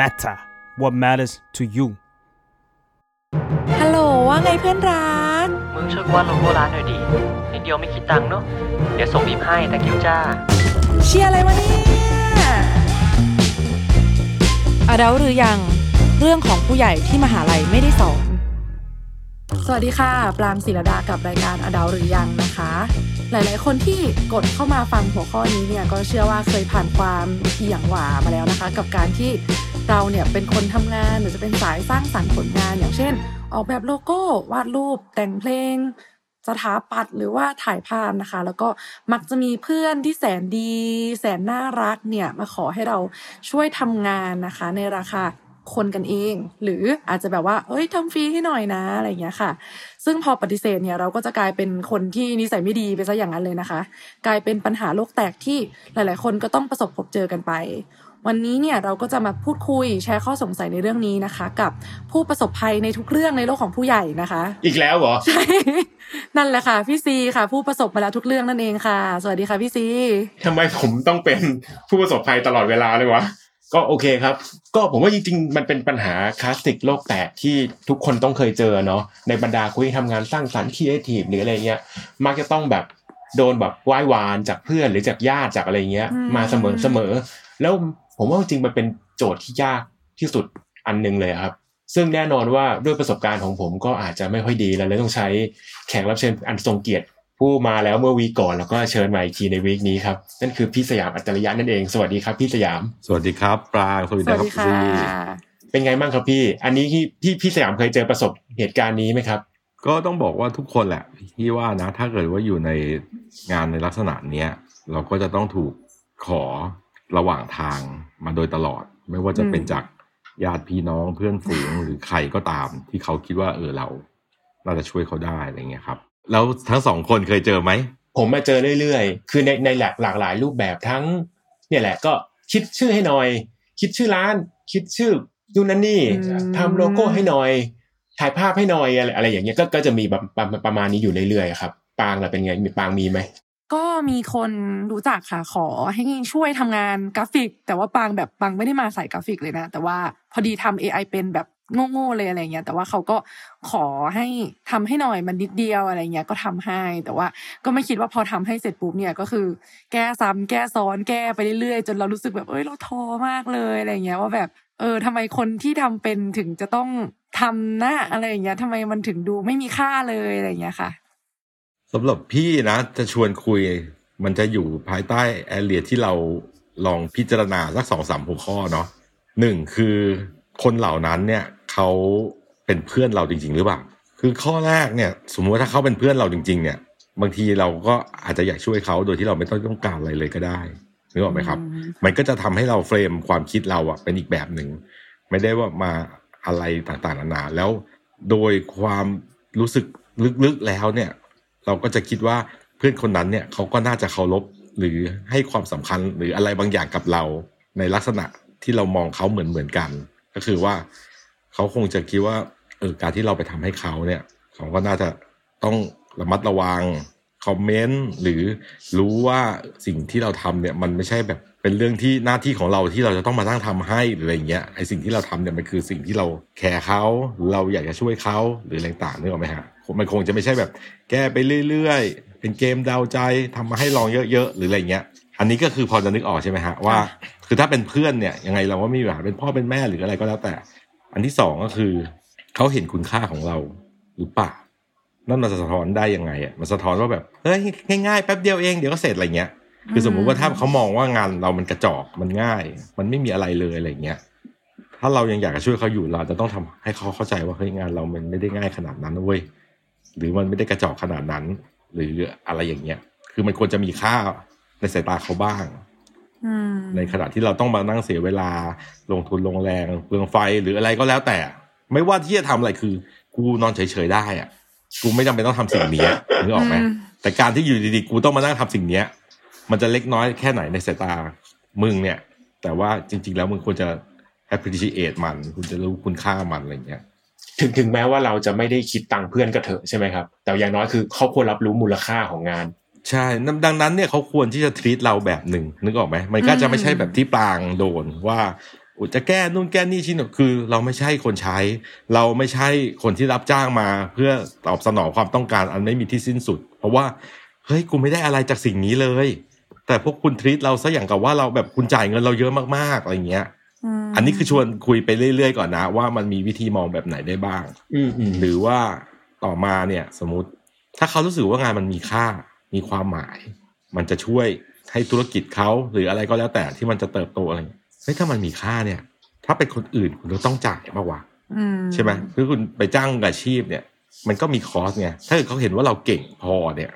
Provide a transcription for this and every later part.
matter what matters to you ฮัลโหลว่าไงเพื่อนรัก มึงช่วยวาดโลโก้ร้านหน่อยดินิดเดียวไม่คิดตังค์เนาะเดี๋ยวส่งบีบให้ thank you จ้า เชียร์อะไรวะเนี่ยอะเดาหรือยังเรื่องของผู้ใหญ่ที่มหาลัยไม่ได้สอน สวัสดีค่ะ ปรางศิรดากับรายการอดาหรือยังนะคะ หลายๆ คนที่กดเข้ามาฟังหัวข้อนี้เนี่ยก็เชื่อว่าเคยผ่านความเอียงหวามาแล้วนะคะ กับการที่ เราเนี่ยเป็นคนทำงานหรือจะเป็นสายสร้างสรรค์ผลงาน อย่างเช่น ออกแบบโลโก้วาดรูป แต่งเพลงสถาปัตย์หรือว่าถ่ายภาพนะคะ แล้วก็มักจะมีเพื่อนที่แสนดี แสนน่ารักเนี่ยมาขอให้เราช่วยทำงานนะคะ ในราคาคนกันเอง หรืออาจจะแบบว่า เอ้ยทำฟรีให้หน่อยนะอะไรอย่างเงี้ยค่ะ ซึ่งพอปฏิเสธเนี่ยเราก็จะกลายเป็นคนที่นิสัยไม่ดีไปซะอย่างนั้นเลยนะคะ กลายเป็นปัญหาโลกแตกที่หลาย ๆ คนก็ต้องประสบพบเจอกันไป วันนี้เนี่ยเราก็จะมาพูดคุยแชร์ข้อสงสัยในเรื่องนี้นะคะ กับผู้ประสบภัยในทุกเรื่องในโลกของผู้ใหญ่นะคะ อีกแล้วเหรอใช่นั่นแหละค่ะพี่ซีค่ะ ผู้ประสบมาแล้วทุกเรื่องนั่นเองค่ะ สวัสดีค่ะพี่ซีทำไมผมต้องเป็นผู้ประสบภัยตลอดเวลาเลยวะก็โอเคครับ ก็ผมว่าจริงๆ มันเป็นปัญหาคลาสสิกโลกแตกที่ทุกคนต้องเคยเจอเนาะในบรรดาคุยทำงานสร้างสรรค์ครีเอทีฟหรืออะไรเงี้ยมักจะต้องแบบโดนแบบไหว้วานจากเพื่อนหรือจากญาติจากอะไรเงี้ย มาเสมอเสมอแล้ว ผมว่าจริงๆมันเป็นโจทย์ที่ยากที่สุดอันหนึงเลยครับ ซึ่งแน่นอนว่าด้วยประสบการณ์ของผมก็อาจจะไม่ค่อยดีแล้วเลยต้องใช้แขกรับเชิญอันทรงเกียรติผู้มาแล้วเมื่อวีคก่อนแล้วก็เชิญมาอีกทีในวีคนี้ครับนั่นคือพี่สยามอัจฉริยะนั่นเองสวัสดีครับพี่สยาม สวัสดีครับปรางสวัสสดีวัสครับดีค่ะซีเป็นไงบ้างครับพี่ อันนี้พี่พี่พี่สยามเคยเจอประสบเหตุการณ์นี้ไหมครับ ก็ต้องบอกว่าทุกคนแหละที่ว่านะ ถ้าเกิดว่าอยู่ในงานในลักษณะเนี้ย เราก็จะต้องถูกขอระหว่างทาง มาโดยตลอด ไม่ว่าจะเป็นจากญาติพี่น้องเพื่อนฝูงหรือใครก็ตาม ที่เขาคิดว่าเออเราน่าจะช่วยเขาได้อะไรเงี้ยครับ แล้วทั้งสองคนเคยเจอไหม ผมมาเจอเรื่อยๆ คือในในหลากหลากหลายรูปแบบทั้ง เนี่ยแหละก็คิดชื่อให้หน่อย คิดชื่อร้าน คิดชื่อนู่นนั่นนี่อืมทำโลโก้ให้หน่อย ถ่ายภาพให้หน่อยอะไรอะไรอย่างเงี้ยก็ก็จะมีแบบประประมาณนี้อยู่เรื่อยๆครับปางล่ะเป็นไงมีปางมีไหม ก็มีคนรู้จักค่ะขอให้ช่วยทำงานกราฟิก แต่ว่าปางแบบปางไม่ได้มาสายกราฟิกเลยนะ แต่ว่าพอดีทำ AI เป็นแบบโง่ๆเลยอะไรเงี้ย แต่ว่าเขาก็ขอให้ทำให้หน่อยมันนิดเดียวอะไรเงี้ยก็ทำให้ แต่ว่าก็ไม่คิดว่าพอทำให้เสร็จปุ๊บเนี่ยก็คือ แก้ซ้ำแก้ซ้อนแก้ไปเรื่อยๆจนเรารู้สึกแบบเอ้ยเราท้อมากเลยอะไรเงี้ยว่าแบบเออทำไมคนที่ทำเป็นถึงจะต้องทำหน้าอะไรอย่างเงี้ยทำไมมันถึงดูไม่มีค่าเลยอะไรเงี้ยค่ะ สำหรับพี่นะ จะชวนคุย มันจะอยู่ภายใต้แอเรียที่เราลองพิจารณาสักสองสามหัวข้อเนาะหนึ่งคือคนเหล่านั้นเนี่ยเขาเป็นเพื่อนเราจริง ๆ หรือเปล่า คือข้อแรกเนี่ย สมมติว่าถ้าเขาเป็นเพื่อนเราจริง ๆ เนี่ย บางทีเราก็อาจจะอยากช่วยเขาโดยที่เราไม่ต้องต้องการอะไรเลยก็ได้นึกออกไหมครับอืมมันก็จะทำให้เราเฟรมความคิดเราอะเป็นอีกแบบหนึ่งไม่ได้ว่ามาอะไรต่างๆนานาแล้วโดยความรู้สึกลึกๆแล้วเนี่ย เราก็จะคิดว่าเพื่อนคนนั้นเนี่ยเขาก็น่าจะเคารพหรือให้ความสำคัญหรืออะไรบางอย่างกับเรา ในลักษณะที่เรามองเขาเหมือนเหมือนกัน ก็คือว่าเขาคงจะคิดว่าเออการที่เราไปทำให้เขาเนี่ยเขาก็น่าจะต้องระมัดระวังคอมเมนต์หรือรู้ว่าสิ่งที่เราทำเนี่ยมันไม่ใช่แบบ เป็นเรื่องที่หน้าที่ของเราที่เราจะต้องมานั่งทำให้หรืออะไรเงี้ยไอสิ่งที่เราทำเนี่ยมันคือสิ่งที่เราแคร์เขาเราอยากจะช่วยเขาหรืออะไรต่างๆนึกออกไหมฮะมันคงจะไม่ใช่แบบ แก้ไปเรื่อยๆ เป็นเกมเดาใจทำมาให้ลองเยอะๆหรืออะไรเงี้ย อันนี้ก็คือพอจะนึกออกใช่ไหมฮะว่า คือถ้าเป็นเพื่อนเนี่ยยังไงเราก็ไม่มีปัญหาเป็นพ่อเป็นแม่หรืออะไรก็แล้วแต่ อันที่สองก็คือเขาเห็นคุณค่าของเราหรือเปล่านั่นมันจะสะท้อนได้ยังไงอะมันสะท้อนว่าแบบเฮ้ยง่ายๆแป๊บเดียวเองเดี๋ยวก็เสร็จอะไรเงี้ย คือสมมุติว่าถ้าเขามองว่างานเรามันกระจอกมันง่าย มันไม่มีอะไรเลยอะไรเงี้ยถ้าเรายังอยากจะช่วยเขาอยู่เราจะต้องทำให้เขาเข้าใจว่าเฮ้ยงานเรามันไม่ได้ง่ายขนาดนั้นนะเว้ยหรือมันไม่ได้กระจอกขนาดนั้น หรืออะไรอย่างเงี้ย คือมันควรจะมีค่าในสายตาเขาบ้างอืมในขณะที่เราต้องมานั่งเสียเวลาลงทุนลงแรงเปลืองไฟหรืออะไรก็แล้วแต่ ไม่ว่าที่จะทำอะไรคือ กูนอนเฉยๆได้อะกูไม่จำเป็นต้องทำสิ่งนี้นึกออกไหมอืมแต่การที่อยู่ดีๆกูต้องมานั่งทำสิ่งเนี้ย มันจะเล็กน้อยแค่ไหนในสายตามึงเนี่ย แต่ว่าจริง ๆ แล้วมึงควรจะ appreciate มัน คุณจะรู้คุณค่ามันอะไรเงี้ยถึงถึงแม้ว่าเราจะไม่ได้คิดตังค์เพื่อนก็เถอะใช่ไหมครับ แต่อย่างน้อยคือเขาควรรับรู้มูลค่าของงาน ใช่ดังดังนั้นเนี่ยเขาควรที่จะ treat เราแบบหนึ่งนึกออกไหมมันก็จะไม่ใช่แบบที่ปรางโดนว่าอุยจะแก้นู่นแก้นี่ชิ้นนคือ เราไม่ใช่คนใช้ เราไม่ใช่คนที่รับจ้างมา เพื่อตอบสนองความต้องการอันไม่มีที่สิ้นสุด เพราะว่าเฮ้ยกูไม่ได้อะไรจากสิ่งนี้เลย แต่พวกคุณทรีตเราซะอย่างกับว่าเราแบบคุณจ่ายเงินเราเยอะมากๆอะไรเงี้ยมอันนี้คือชวนคุยไปเรื่อยๆก่อนนะ ว่ามันมีวิธีมองแบบไหนได้บ้างอืมอืมหรือว่าต่อมาเนี่ย สมมติ ถ้าเขารู้สึกว่างานมันมีค่า มีความหมาย มันจะช่วยให้ธุรกิจเขาหรืออะไรก็แล้วแต่ที่มันจะเติบโตอะไรอย่างเงี้ยเฮ้ยถ้ามันมีค่าเนี่ย ถ้าเป็นคนอื่นคุณก็ต้องจ่ายมากว่าอืมใช่ไหมคือคุณไปจ้างอาชีพเนี่ย มันก็มีคอสไงถ้าเกิดเขาเห็นว่าเราเก่งพอเนี่ย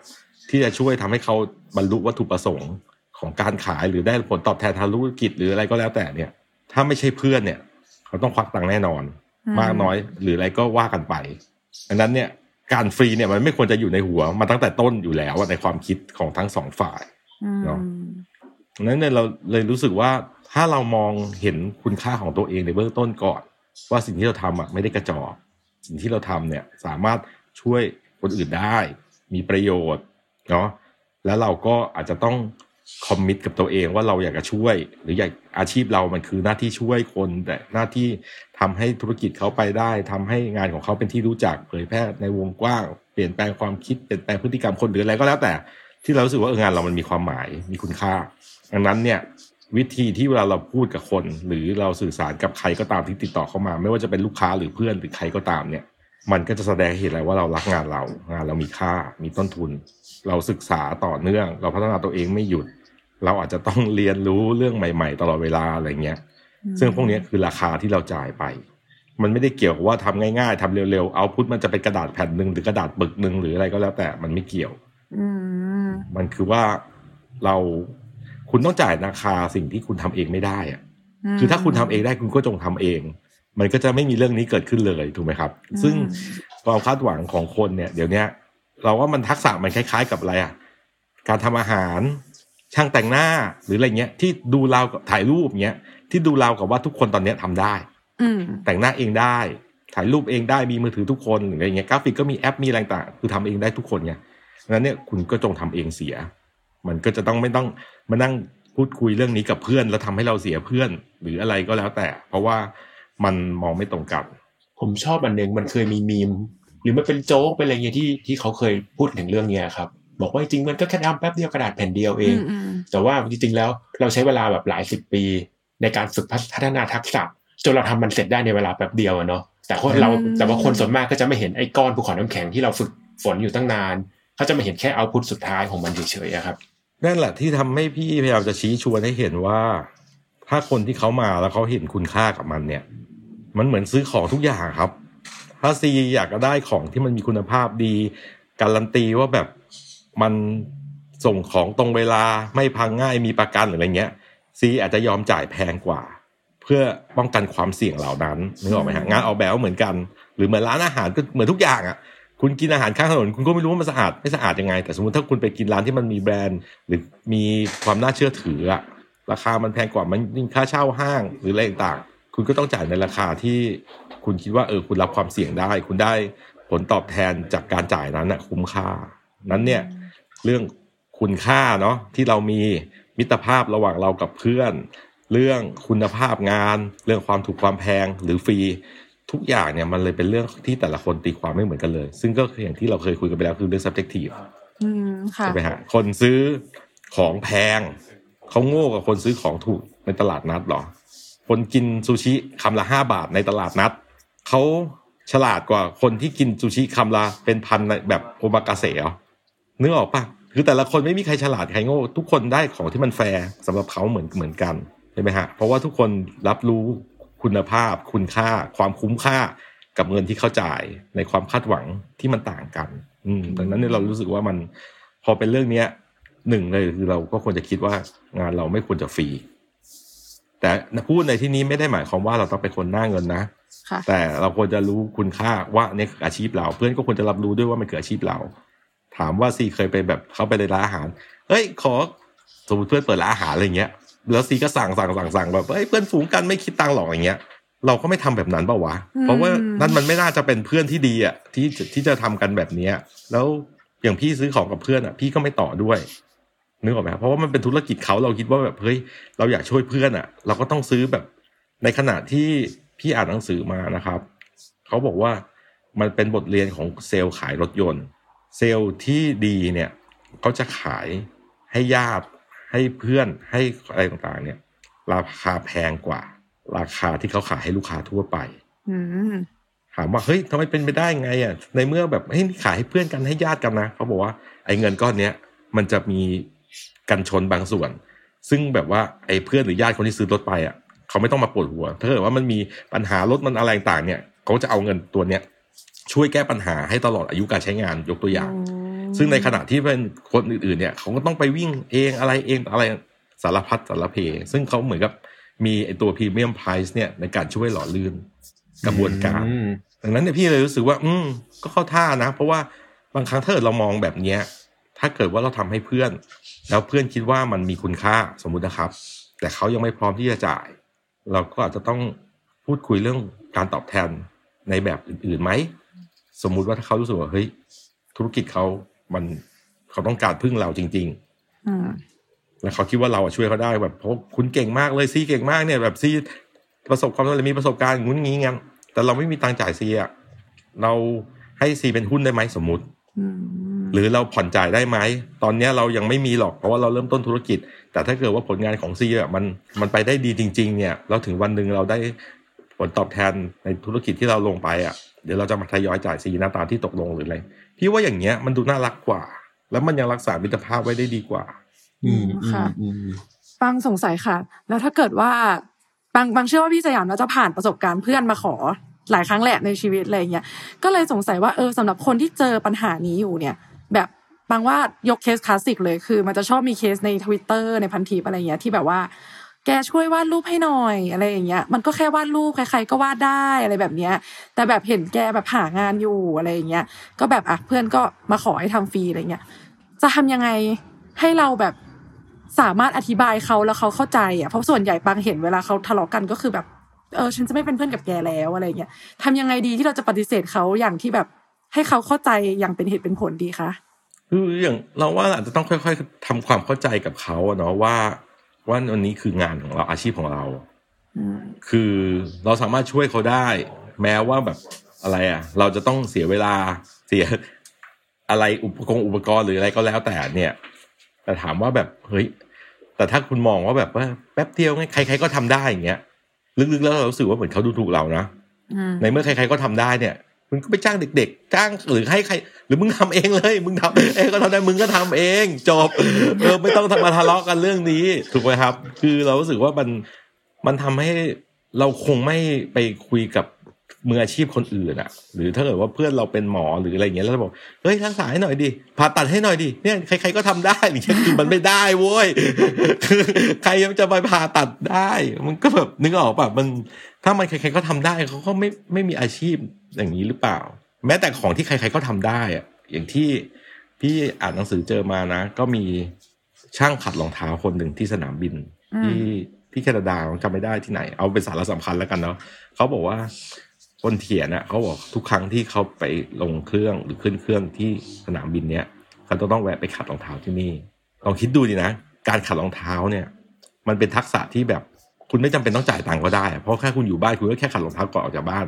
ที่จะช่วยทำให้เขาบรรลุวัตถุประสงค์ของการขายหรือได้ผลตอบแทนทางธุรกิจหรืออะไรก็แล้วแต่เนี่ย ถ้าไม่ใช่เพื่อนเนี่ย เขาต้องควักตังค์แน่นอน มากน้อยหรืออะไรก็ว่ากันไปดังนั้นเนี่ยการฟรีเนี่ยมันไม่ควรจะอยู่ในหัวมาตั้งแต่ต้นอยู่แล้วอะในความคิดของทั้งสองฝ่ายอืมเนาะดังนั้นเนี่ยเราเลยรู้สึกว่าถ้าเรามองเห็นคุณค่าของตัวเองในเบื้องต้นก่อน ว่าสิ่งที่เราทำอะไม่ได้กระจอกสิ่งที่เราทำเนี่ยสามารถช่วยคนอื่นได้ มีประโยชน์ เนาะแล้วเราก็อาจจะต้องคอมมิตกับตัวเองว่าเราอยากจะช่วย หรืออยากอาชีพเรามันคือหน้าที่ช่วยคน แต่หน้าที่ทำให้ธุรกิจเขาไปได้ทำให้งานของเขาเป็นที่รู้จักเผยแพร่ในวงกว้าง เปลี่ยนแปลงความคิดเปลี่ยนแปลงพฤติกรรมคนหรืออะไรก็แล้วแต่ ที่เรารู้สึกว่าเอองานเรามันมีความหมายมีคุณค่า ดังนั้นเนี่ยวิธีที่เวลาเราพูดกับคน หรือเราสื่อสารกับใครก็ตามที่ติดต่อเข้ามา ไม่ว่าจะเป็นลูกค้าหรือเพื่อนหรือใครก็ตามเนี่ย มันก็จะแสดงให้เห็นเลยว่าเรารักงานเรางานเรามีค่ามีต้นทุน เราศึกษาต่อเนื่อง เราพัฒนาตัวเองไม่หยุด เราอาจจะต้องเรียนรู้เรื่องใหม่ ๆ ตลอดเวลาอะไรเงี้ย ซึ่งพวกเนี้ยคือราคาที่เราจ่ายไป มันไม่ได้เกี่ยวกับว่าทำง่ายๆทำเร็วๆเอาพุทมันจะเป็นกระดาษแผ่นหนึ่งหรือกระดาษปึกหนึ่งหรืออะไรก็แล้วแต่มันไม่เกี่ยวอืมมันคือว่าเราคุณต้องจ่ายราคาสิ่งที่คุณทำเองไม่ได้อะมคือถ้าคุณทำเองได้คุณก็จงทำเอง มันก็จะไม่มีเรื่องนี้เกิดขึ้นเลยถูกไหมครับอืมซึ่งความคาดหวังของคนเนี่ย เดี๋ยวเนี้ย เราว่ามันทักษะมันคล้าย ๆ กับอะไรอะการทำอาหารช่างแต่งหน้าหรืออะไรเงี้ย ที่ดูเราวกับถ่ายรูปเงี้ยที่ดูเราวกับว่าทุกคนตอนเนี้ยทำได้ อืมแต่งหน้าเองได้ ถ่ายรูปเองได้มีมือถือทุกคนหรืออะไรเงี้ยกราฟิกก็มีแอปมีอะไรต่างๆคือทำเองได้ทุกคนไงดังนั้นเนี่ยคุณก็จงทำเองเสีย มันก็จะต้องไม่ต้องมานั่งพูดคุยเรื่องนี้กับเพื่อน แล้วทำให้เราเสียเพื่อน หรืออะไรก็แล้วแต่ เพราะว่ามันมองไม่ตรงกัน ผมชอบอันหนึ่งมันเคยมีมีม หรือมันเป็นโจ๊กเป็นอะไรเงี้ยที่ที่เขาเคยพูดถึงเรื่องเนี้ยครับบอกว่าจริงๆมันก็แค่ทำแป๊บเดียวกระดาษแผ่นเดียวเองอืมแต่ว่าจริงๆแล้วเราใช้เวลาแบบหลายสิบปี ในการฝึกพัฒนาทักษะจนเราทำมันเสร็จได้ในเวลาแป๊บเดียวอะเนาะแต่คนเราอืมแต่ว่าคนส่วนมากก็จะไม่เห็นไอ้ก้อนภูเขาน้ำแข็งที่เราฝึกฝนอยู่ตั้งนานเขาจะมาเห็นแค่เอาพุทสุดท้ายของมันเฉยๆอะครับนั่นแหละที่ทำให้พี่พยายามจะชี้ชวนให้เห็นว่า ถ้าคนที่เขามาแล้วเขาเห็นคุณค่ากับมันเนี่ย มันเหมือนซื้อของทุกอย่างครับ ถ้าซีอยากจะได้ของที่มันมีคุณภาพดี การันตีว่าแบบมันส่งของตรงเวลาไม่พังง่ายมีประกันหรืออะไรเงี้ยซีอาจจะยอมจ่ายแพงกว่า เพื่อป้องกันความเสี่ยงเหล่านั้นนึกออกไหมฮะงานออกแบบก็เหมือนกัน หรือเหมือนร้านอาหารก็เหมือนทุกอย่างอะคุณกินอาหารข้างถนนคุณก็ไม่รู้ว่ามันสะอาดไม่สะอาดยังไง แต่สมมติถ้าคุณไปกินร้านที่มันมีแบรนด์ หรือมีความน่าเชื่อถืออะราคามันแพงกว่ามันยิ่งค่าเช่าห้างหรืออะไรต่างๆคุณก็ต้องจ่ายในราคาที่ คุณคิดว่าเออคุณรับความเสี่ยงได้ คุณได้ผลตอบแทนจากการจ่ายนั้นน่ะคุ้มค่า นั้นเนี่ยเรื่องคุณค่าเนาะที่เรามีมิตรภาพระหว่างเรากับเพื่อน เรื่องคุณภาพงาน เรื่องความถูกความแพงหรือฟรีทุกอย่างเนี่ยมันเลยเป็นเรื่องที่แต่ละคนตีความไม่เหมือนกันเลย ซึ่งก็คืออย่างที่เราเคยคุยกันไปแล้วคือเรื่อง subjective อืมค่ะใช่ไหมฮะคนซื้อของแพงเขาโง่กับคนซื้อของถูกในตลาดนัดเหรอ คนกินซูชิคำละห้าบาทในตลาดนัด เขาฉลาดกว่าคนที่กินซูชิคำละเป็นพันแบบโอมากาเสะเนึกออกปะคือแต่ละคนไม่มีใครฉลาดใครโง่ทุกคนได้ของที่มันแฟร์สำหรับเขาเหมือนเหมือนกันใช่ไหมฮะเพราะว่าทุกคนรับรู้คุณภาพ คุณค่า ความคุ้มค่ากับเงินที่เขาจ่ายในความคาดหวังที่มันต่างกัน อืมดังนั้นเนี่ยเรารู้สึกว่ามันพอเป็นเรื่องเนี้ยหนึ่งเลยคือเราก็ควรจะคิดว่างานเราไม่ควรจะฟรีแต่พูดในที่นี้ไม่ได้หมายความว่าเราต้องเป็นคนหน้าเงินนะ แต่เราควรจะรู้คุณค่าว่าเนี่ยคืออาชีพเรา เพื่อนก็ควรจะรับรู้ด้วยว่ามันคืออาชีพเรา ถามว่าซีเคยไปแบบเขาไปในร้านอาหารเฮ้ย ขอสมมติเพื่อนเปิดร้านอาหารอะไรเงี้ย แล้วซีก็สั่งสั่งสั่งสั่งแบบเฮ้ยเพื่อนฝูงกันไม่คิดตังค์หรอกอย่างเงี้ย เราก็ไม่ทำแบบนั้นเปล่าวะอืมเพราะว่านั่นมันไม่น่าจะเป็นเพื่อนที่ดีอะที่ที่จะทำกันแบบเนี้ย แล้วอย่างพี่ซื้อของกับเพื่อนอะ พี่ก็ไม่ต่อด้วยนึกออกไหมครับเพราะว่ามันเป็นธุรกิจเขาเราคิดว่าแบบเฮ้ยเราอยากช่วยเพื่อนอะ เราก็ต้องซื้อแบบในขณะที่ พี่อ่านหนังสือมานะครับเขาบอกว่ามันเป็นบทเรียนของเซลล์ขายรถยนต์ เซลล์ที่ดีเนี่ยเขาจะขายให้ญาติให้เพื่อนให้อะไรต่างๆ เนี่ย ราคาแพงกว่า ราคาที่เขาขายให้ลูกค้าทั่วไปอืมถามว่าเฮ้ยทำไมเป็นไปได้ไงอะในเมื่อแบบเฮ้ยนี่ขายให้เพื่อนกันให้ญาติกันนะเขาบอกว่าไอ้เงินก้อนเนี้ยมันจะมีกันชนบางส่วน ซึ่งแบบว่าไอ้เพื่อนหรือญาติคนที่ซื้อรถไปอะ เขาไม่ต้องมาปวดหัว ถ้าเกิดว่ามันมีปัญหารถมันอะไรต่างๆเนี่ยเขาจะเอาเงินตัวเนี้ยช่วยแก้ปัญหาให้ตลอดอายุการใช้งานยกตัวอย่าง ซึ่งในขณะที่เป็นคนอื่นๆเนี่ยเขาก็ต้องไปวิ่งเองอะไรเองอะไรสารพัดสารเพ ซึ่งเขาเหมือนกับมีไอตัวพรีเมียมไพรซ์เนี่ยในการช่วยหล่อลื่นกระบวนการอืมดังนั้นเนี่ยพี่เลยรู้สึกว่า อืมก็เข้าท่านะ เพราะว่าบางครั้งถ้าเกิดเรามองแบบเนี้ย ถ้าเกิดว่าเราทำให้เพื่อน แล้วเพื่อนคิดว่ามันมีคุณค่าสมมุตินะครับ แต่เขายังไม่พร้อมที่จะจ่าย เราก็อาจจะต้องพูดคุยเรื่องการตอบแทนในแบบอื่นๆไหม สมมุติว่าถ้าเขารู้สึกว่าเฮ้ยธุรกิจเขามันเขาต้องการพึ่งเราจริงๆอืมแล้วเขาคิดว่าเราอะช่วยเขาได้แบบเพราะคุณเก่งมากเลยซีเก่งมากเนี่ยแบบซีประสบความสำเร็จมีประสบการณ์งุ้นงี้งั้นแต่เราไม่มีตังค์จ่ายซีอะเราให้ซีเป็นหุ้นได้ไหมสมมุติอืม หรือเราผ่อนจ่ายได้ไหม ตอนเนี้ยเรายังไม่มีหรอกเพราะว่าเราเริ่มต้นธุรกิจ แต่ถ้าเกิดว่าผลงานของซีอะมันมันไปได้ดีจริง ๆ เนี่ยเราถึงวันหนึ่งเราได้ผลตอบแทนในธุรกิจที่เราลงไปอะเดี๋ยวเราจะมาทยอยจ่ายซีหน้าตามที่ตกลงหรืออะไรพี่ว่าอย่างเงี้ยมันดูน่ารักกว่า แล้วมันยังรักษามิตรภาพไว้ได้ดีกว่า อืมอืค่ะมอืมปังสงสัยค่ะ แล้วถ้าเกิดว่าปังปังเชื่อว่าพี่สยามน่าจะผ่านประสบการณ์เพื่อนมาขอหลายครั้งแหละในชีวิตอะไรอย่างเงี้ย ก็เลยสงสัยว่าเออสำหรับคนที่เจอปัญหานี้อยู่เนี่ย แบบปางว่ายกเคสคลาสสิกเลยคือ มันจะชอบมีเคสในทวิตเตอร์ในพันทิปอะไรเงี้ยที่แบบว่า แกช่วยวาดรูปให้หน่อยอะไรอย่างเงี้ย มันก็แค่วาดรูปใครๆก็วาดได้อะไรแบบเนี้ย แต่แบบเห็นแกแบบหางานอยู่อะไรอย่างเงี้ยก็แบบอะเพื่อนก็มาขอให้ทำฟรีอะไรเงี้ยจะทำยังไงให้เราแบบสามารถอธิบายเขาแล้วเขาเข้าใจอะเพราะส่วนใหญ่ปางเห็นเวลาเขาทะเลาะกันก็คือแบบเออฉันจะไม่เป็นเพื่อนกับแกแล้วอะไรเงี้ยทำยังไงดีที่เราจะปฏิเสธเขาอย่างที่แบบ ให้เขาเข้าใจอย่างเป็นเหตุเป็นผลดีคะคืออย่างเราว่าอาจจะต้องค่อย ๆทำความเข้าใจกับเขาอะเนาะว่าว่าวันนี้คืองานของเราอาชีพของเราอืมคือเราสามารถช่วยเขาได้ แม้ว่าแบบอะไรอะ เราจะต้องเสียเวลาเสียอะไรอุปกรณ์อุปกรณ์หรืออะไรก็แล้วแต่เนี่ย แต่ถามว่าแบบเฮ้ยแต่ถ้าคุณมองว่าแบบว่าแป๊บเดียวไงใคร ๆก็ทำได้อย่างเงี้ยลึกๆแล้วเรารู้สึกว่าเหมือนเขาดูถูกเรานะอืมในเมื่อใครๆก็ทำได้เนี่ย มึงก็ไปจ้างเด็ก ๆ จ้างหรือให้ใคร หรือมึงทำเองเลย มึงทำเองก็ทำได้มึงก็ทำเองจบเออไม่ต้องทำมาทะเลาะกันเรื่องนี้ ถูกไหมครับ คือเรารู้สึกว่ามันมันทำให้เราคงไม่ไปคุยกับมืออาชีพคนอื่นอะหรือถ้าเกิดว่าเพื่อนเราเป็นหมอหรืออะไรอย่างเงี้ยแล้วเราบอกเฮ้ยรักษาให้หน่อยดิผ่าตัดให้หน่อยดิเนี่ยใครๆก็ทำได้หรือคือมันไม่ได้เว้ยคือใครจะไปผ่าตัดได้ มันก็แบบนึกออกป่ะมันถ้ามันใครๆก็ทำได้เขาก็ไม่ไม่มีอาชีพ อย่างนี้หรือเปล่า แม้แต่ของที่ใครๆก็ทำได้อะอย่างที่พี่อ่านหนังสือเจอมานะ ก็มีช่างขัดรองเท้าคนหนึ่งที่สนามบิน ที่ที่แคนาดาจำไม่ได้ที่ไหน เอาเป็นสาระสำคัญแล้วกันเนาะเขาบอกว่าคนเถียนอะเขาบอกทุกครั้งที่เขาไปลงเครื่องหรือขึ้นเครื่องที่สนามบินเนี้ยเขาจะต้องแวะไปขัดรองเท้าที่นี่ลองคิดดูดินะ การขัดรองเท้าเนี่ย มันเป็นทักษะที่แบบคุณไม่จำเป็นต้องจ่ายตังค์ก็ได้อะเพราะแค่คุณอยู่บ้านคุณก็แค่ขัดรองเท้าก่อนออกจากบ้าน